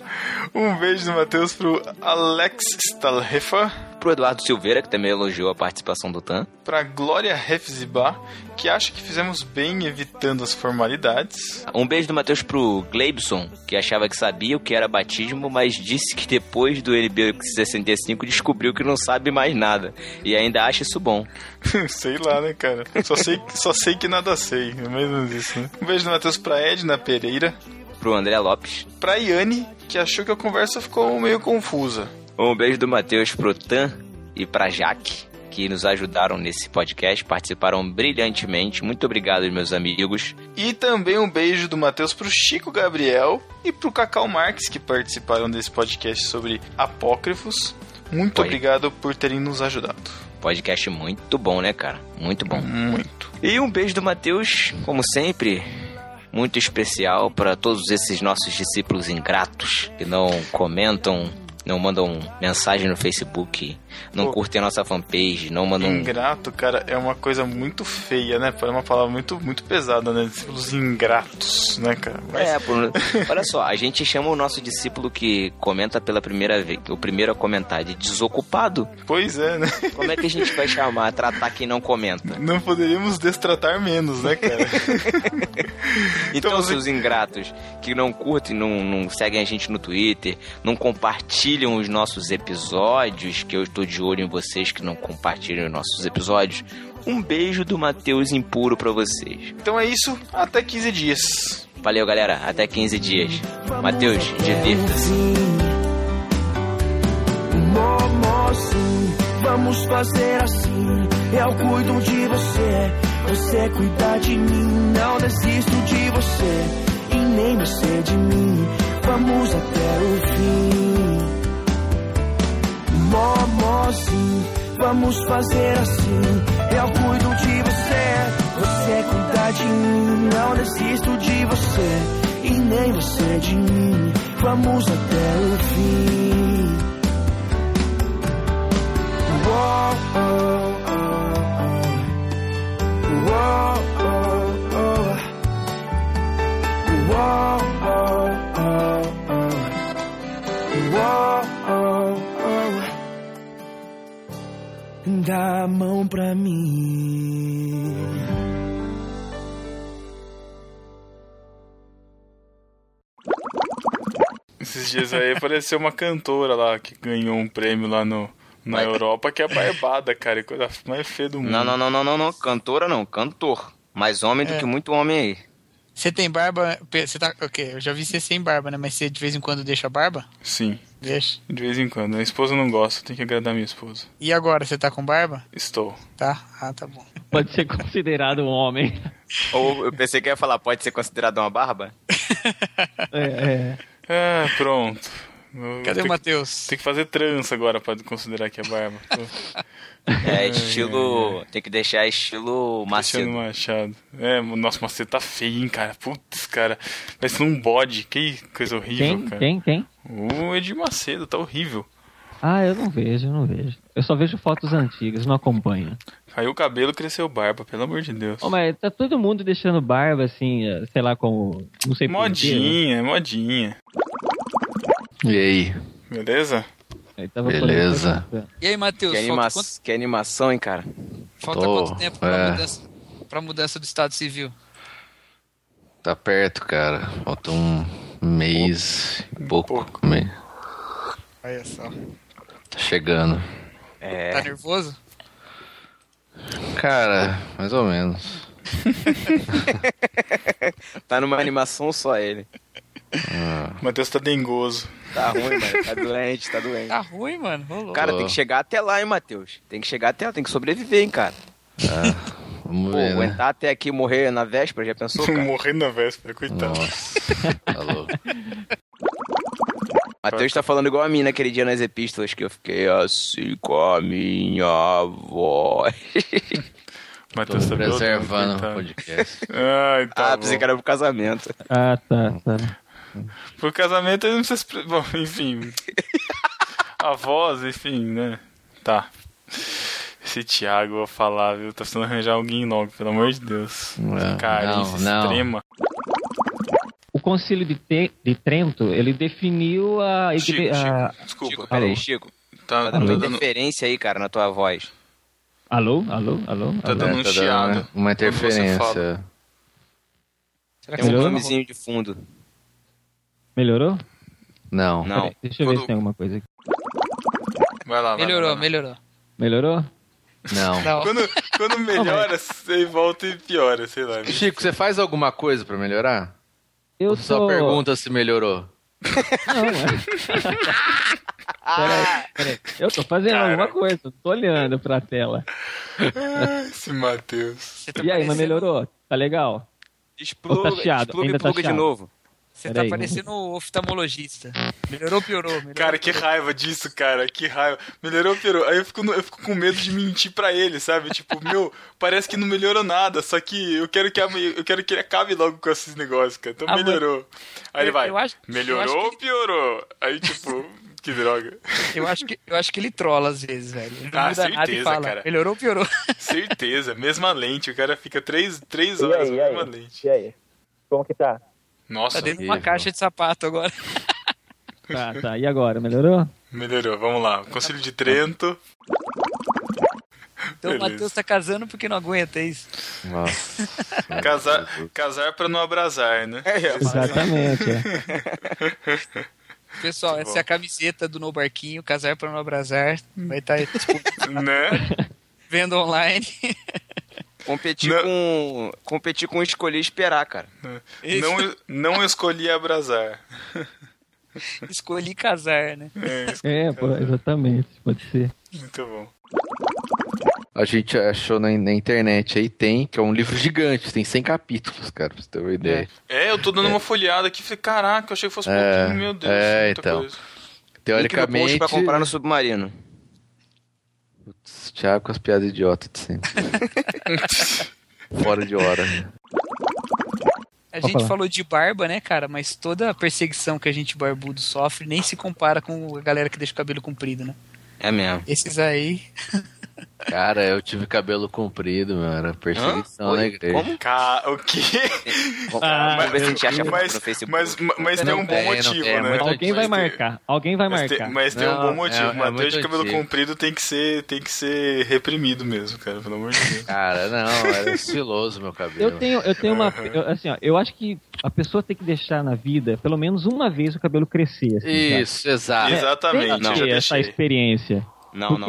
Speaker 1: Um beijo do Matheus pro Alex Stalhefa.
Speaker 2: Pro Eduardo Silveira, que também elogiou a participação do Tan.
Speaker 1: Pra Glória Hefzibá, que acha que fizemos bem evitando as formalidades.
Speaker 2: Um beijo do Matheus pro Gleibson, que achava que sabia o que era batismo, mas disse que depois do NB 65 descobriu que não sabe mais nada. E ainda acha isso bom. [laughs]
Speaker 1: sei lá, né, cara? Só sei, só sei que nada sei. É mais ou menos isso, né? Um beijo do Matheus pra Edna Pereira.
Speaker 2: Pro André Lopes.
Speaker 1: Pra Yane, que achou que a conversa ficou meio confusa.
Speaker 2: Um beijo do Matheus pro Tan e pra Jaque, que nos ajudaram nesse podcast, participaram brilhantemente. Muito obrigado, meus amigos.
Speaker 1: E também um beijo do Matheus pro Chico Gabriel e pro Cacau Marques, que participaram desse podcast sobre apócrifos. Muito
Speaker 2: Oi.
Speaker 1: obrigado por terem nos ajudado.
Speaker 2: Podcast muito bom, né, cara? Muito bom.
Speaker 1: Muito.
Speaker 2: E um beijo do Matheus, como sempre, muito especial para todos esses nossos discípulos ingratos que não comentam, não mandam mensagem no Facebook, não
Speaker 1: Pô.
Speaker 2: curtem a nossa fanpage, não mandam.
Speaker 1: Ingrato, cara, é uma coisa muito feia, né? É uma palavra muito, muito pesada, né? Discípulos ingratos, né, cara? Mas-
Speaker 2: É, por- [laughs] olha só, a gente chama o nosso discípulo que comenta pela primeira vez, o primeiro a comentar de desocupado.
Speaker 1: Pois é, né?
Speaker 2: Como é que a gente vai chamar, tratar quem não comenta?
Speaker 1: Não poderíamos destratar menos, né, cara? [laughs] [laughs]
Speaker 2: Então,
Speaker 1: você-
Speaker 2: seus ingratos que não curtem, não, não seguem a gente no Twitter, não compartilham os nossos episódios, que eu estou de olho em vocês que não compartilham os nossos episódios. Um beijo do Matheus Impuro pra vocês.
Speaker 1: Então é isso, até 15 dias.
Speaker 2: Valeu, galera. Até 15 dias. Matheus, divirta-se.
Speaker 8: Momo, sim, vamos fazer assim. Eu cuido de você, você cuida de mim. Não desisto de você e nem você de mim. Vamos até o fim. Momo, sim, vamos fazer assim. Eu cuido de você, você cuida de mim. Não desisto de você e nem você de mim. Vamos até o fim. Whoa, oh, oh, oh. Oh, oh. Oh, oh, oh. Whoa, Dá a mão pra mim.
Speaker 1: Esses dias aí apareceu uma cantora lá que ganhou um prêmio lá no, na
Speaker 2: Vai.
Speaker 1: Europa, que é barbada, cara. e Coisa mais feia do mundo.
Speaker 2: Não, não, não, não, não, não. Cantora não, cantor. Mais homem do
Speaker 5: É.
Speaker 2: que muito homem aí.
Speaker 5: Você tem barba. Você tá. Ok, eu já vi você sem barba, né? Mas você de vez em quando deixa a barba?
Speaker 1: Sim,
Speaker 5: Deixa.
Speaker 1: de vez em quando. Minha esposa não gosta, tem que agradar minha esposa.
Speaker 5: E agora, você tá com barba?
Speaker 1: Estou.
Speaker 5: Tá? Ah, tá bom.
Speaker 4: Pode ser considerado um homem. [laughs]
Speaker 2: Ou eu pensei que ia falar, pode ser considerado uma barba?
Speaker 4: É, é.
Speaker 1: Ah, pronto. Eu
Speaker 5: Cadê o Matheus?
Speaker 1: Tem que fazer trança agora pra considerar que é barba. [laughs]
Speaker 2: É, estilo. Tem que deixar estilo Macedo.
Speaker 1: Machado. É, o nosso Macedo tá feio, hein, cara. Putz, cara. Parece um bode. Que coisa horrível,
Speaker 4: Quem?
Speaker 1: cara.
Speaker 4: Quem? Quem?
Speaker 1: O Edir Macedo tá horrível.
Speaker 4: Ah, eu não vejo, eu não vejo. Eu só vejo fotos antigas, não acompanho.
Speaker 1: Caiu o cabelo, cresceu barba, pelo amor de Deus.
Speaker 4: Ô, mas tá todo mundo deixando barba, assim, eh, sei lá, como. Não sei por quê, né?
Speaker 1: Modinha, modinha.
Speaker 3: E aí?
Speaker 1: Beleza?
Speaker 4: Aí tava
Speaker 3: Beleza.
Speaker 5: E aí, Matheus?
Speaker 2: Que, anima...
Speaker 5: quanto,
Speaker 2: que animação, hein, cara?
Speaker 5: falta
Speaker 3: Tô,
Speaker 5: quanto tempo pra,
Speaker 3: é.
Speaker 5: mudança, pra mudança do Estado Civil?
Speaker 3: Tá perto, cara. Falta um mês e pouco.
Speaker 1: Pouco.
Speaker 3: Me-
Speaker 5: Olha só.
Speaker 3: Tá chegando.
Speaker 2: É.
Speaker 5: Tá nervoso?
Speaker 3: Cara, mais ou menos. [laughs]
Speaker 2: Tá numa animação só ele.
Speaker 1: O Matheus tá dengoso.
Speaker 2: Tá ruim, mano. Tá doente, tá doente.
Speaker 5: Tá ruim, mano. Rolou.
Speaker 2: Cara, tem que chegar até lá, hein, Matheus? Tem que chegar até lá, tem que sobreviver, hein, cara.
Speaker 3: Vamos
Speaker 2: Pô,
Speaker 3: ver, né?
Speaker 2: aguentar até aqui e morrer na véspera, já pensou, [laughs] cara?
Speaker 1: Morrendo na véspera, coitado.
Speaker 3: Nossa, tá louco. [laughs]
Speaker 2: Matheus tá falando igual a mim naquele dia nas epístolas que eu fiquei assim com a minha voz. [laughs]
Speaker 1: Matheus tá
Speaker 3: preservando o podcast.
Speaker 1: Ai, tá
Speaker 2: ah, pensei
Speaker 1: bom.
Speaker 2: que era pro casamento.
Speaker 4: Ah, tá, tá.
Speaker 1: Pro casamento ele não precisa. Bom, [laughs] enfim. A voz, enfim, né? Tá. Esse Thiago, eu vou falar, viu? Tá precisando arranjar alguém logo, pelo amor de Deus.
Speaker 3: Não,
Speaker 1: Carência
Speaker 3: não, não.
Speaker 1: extrema.
Speaker 4: O Concílio de, Te- de Trento, ele definiu a
Speaker 1: Chico. Chico, desculpa.
Speaker 2: Chico, peraí? Chico.
Speaker 1: Tá,
Speaker 2: Tá dando interferência aí, cara, na tua voz.
Speaker 4: Alô? Alô? Alô?
Speaker 1: tá
Speaker 4: Alô?
Speaker 1: dando um
Speaker 3: É, tá dando
Speaker 1: chiado.
Speaker 3: uma, uma interferência.
Speaker 5: Será que
Speaker 2: Tem um nomezinho de fundo.
Speaker 4: Melhorou?
Speaker 3: Não.
Speaker 2: Não.
Speaker 4: Peraí, deixa eu ver
Speaker 1: Quando-
Speaker 4: se tem alguma coisa aqui.
Speaker 1: Vai lá, vai lá,
Speaker 5: Melhorou,
Speaker 1: vai lá.
Speaker 5: melhorou.
Speaker 4: Melhorou?
Speaker 3: Não.
Speaker 5: Não. [laughs]
Speaker 1: Quando, quando melhora, você volta e piora, sei lá.
Speaker 3: Chico, você faz alguma coisa pra melhorar?
Speaker 4: Eu
Speaker 3: Ou só
Speaker 4: tô...
Speaker 3: pergunta se melhorou?
Speaker 4: Não, é. [laughs] Peraí, peraí. Eu tô fazendo
Speaker 1: Cara.
Speaker 4: alguma coisa, tô olhando pra tela.
Speaker 1: Esse Matheus.
Speaker 5: Tá
Speaker 4: E aí, mas
Speaker 5: parecendo-
Speaker 4: melhorou? Tá legal? Ou tá
Speaker 2: expluga
Speaker 4: Ainda
Speaker 2: e
Speaker 4: tá
Speaker 2: pluga de novo.
Speaker 5: Você tá parecendo o oftalmologista. Melhorou ou piorou? Melhorou,
Speaker 1: Cara, que
Speaker 5: piorou.
Speaker 1: raiva disso, cara. Que raiva. Melhorou ou piorou? Aí eu fico, eu fico com medo de mentir pra ele, sabe? Tipo, meu, parece que não melhorou nada, só que eu quero que, a- eu quero que ele acabe logo com esses negócios, cara. Então
Speaker 5: Ah,
Speaker 1: melhorou. Aí ele vai.
Speaker 5: eu acho-
Speaker 1: melhorou ou
Speaker 5: ele-
Speaker 1: piorou? Aí, tipo, que droga.
Speaker 5: Eu acho, que, eu acho que ele trola às vezes, velho. Ele não
Speaker 1: Ah,
Speaker 5: muda nada e
Speaker 1: certeza,
Speaker 5: fala.
Speaker 1: cara.
Speaker 5: Melhorou ou piorou?
Speaker 1: Certeza. Mesma lente. O cara fica três, três horas
Speaker 6: aí,
Speaker 1: com a
Speaker 6: aí?
Speaker 1: mesma lente.
Speaker 6: E aí? Como que tá?
Speaker 1: Nossa,
Speaker 5: Tá dentro de uma caixa de sapato agora. [laughs]
Speaker 4: Tá, tá. E agora, melhorou?
Speaker 1: melhorou. Vamos lá. Concílio de Trento.
Speaker 5: Então o
Speaker 1: Beleza.
Speaker 5: Matheus tá casando porque não aguenta é isso.
Speaker 3: Nossa. [laughs]
Speaker 1: Casar, casar pra não abrasar, né?
Speaker 4: Exatamente. é.
Speaker 5: Pessoal,
Speaker 1: Muito
Speaker 5: essa
Speaker 1: bom.
Speaker 5: é a camiseta do No Barquinho, Casar para Não Abrasar. Vai estar tipo, [laughs]
Speaker 1: né?
Speaker 5: vendo online.
Speaker 2: Competir
Speaker 1: Não.
Speaker 2: com. Competir com escolher e esperar, cara.
Speaker 5: Isso.
Speaker 1: Não, não escolhi abrasar. [laughs]
Speaker 5: Escolhi casar, né?
Speaker 1: É,
Speaker 4: É, pô, exatamente. Pode ser.
Speaker 1: muito bom.
Speaker 3: A gente achou na, na internet aí, tem, que é um livro gigante, tem 100 capítulos, cara, pra você ter uma ideia.
Speaker 1: É, eu tô dando uma folheada aqui. Falei, caraca, eu achei que fosse
Speaker 3: É,
Speaker 1: pouquinho, meu Deus.
Speaker 3: é,
Speaker 1: muita
Speaker 3: então.
Speaker 1: coisa.
Speaker 2: Link no post
Speaker 3: Teoricamente.
Speaker 2: pra comprar no submarino.
Speaker 3: Putz, Thiago com as piadas idiotas de sempre. [laughs] Fora de hora.
Speaker 5: A
Speaker 4: Pode
Speaker 5: gente
Speaker 4: falar.
Speaker 5: falou de barba, né, cara? Mas toda a perseguição que a gente barbudo sofre nem se compara com a galera que deixa o cabelo comprido, né?
Speaker 2: É mesmo.
Speaker 5: Esses aí. [laughs]
Speaker 3: Cara, eu tive cabelo comprido, meu, era perseguição
Speaker 2: Hã?
Speaker 3: na igreja.
Speaker 2: Como?
Speaker 1: Ca... O quê? [laughs]
Speaker 2: Vamos,
Speaker 4: Ah,
Speaker 2: vamos ver se a gente acha
Speaker 1: Mas,
Speaker 2: no Facebook.
Speaker 1: mas, mas tem um bom motivo,
Speaker 3: tem, é
Speaker 1: né?
Speaker 4: Alguém vai
Speaker 1: Mas
Speaker 4: marcar. Alguém vai
Speaker 1: Mas
Speaker 4: marcar.
Speaker 1: tem, mas tem um bom motivo.
Speaker 3: é- é
Speaker 1: Matheus de cabelo
Speaker 3: antigo.
Speaker 1: comprido tem que, ser, tem que ser reprimido mesmo, cara, pelo amor de Deus.
Speaker 3: Cara, não, era estiloso meu cabelo.
Speaker 4: Eu tenho, eu tenho uma. eu- assim, ó, eu acho que a pessoa tem que deixar na vida pelo menos uma vez o cabelo crescer. assim?
Speaker 3: Isso, exato.
Speaker 1: Exatamente,
Speaker 4: Tem que ter essa
Speaker 1: deixei.
Speaker 4: experiência.
Speaker 2: Não, não, não.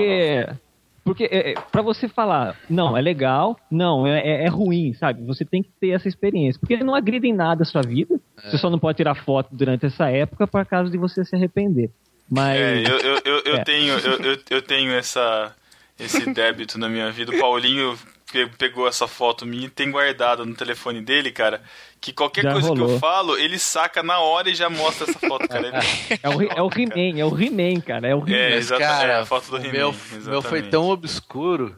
Speaker 4: Porque, é, é, pra você falar, não, é legal, não, é, é- é ruim, sabe? Você tem que ter essa experiência. Porque não agrida em nada a sua vida. Você só não pode tirar foto durante essa época por caso de você se arrepender. Mas.
Speaker 1: É, eu, eu, eu, eu
Speaker 4: É.
Speaker 1: tenho, eu, eu, tenho essa, esse débito na minha vida. O Paulinho pe- pegou essa foto minha e tem guardado no telefone dele, cara. Que qualquer
Speaker 4: Já
Speaker 1: coisa que eu
Speaker 4: rolou.
Speaker 1: falo, ele saca na hora e já mostra essa foto, cara. [laughs]
Speaker 4: É o, é o He-Man, é o He-Man, cara. É o He-Man.
Speaker 1: É,
Speaker 3: Mas,
Speaker 1: exata-
Speaker 3: cara,
Speaker 1: é a foto do
Speaker 3: o
Speaker 1: He-Man,
Speaker 3: meu, meu foi
Speaker 1: exatamente.
Speaker 3: tão obscuro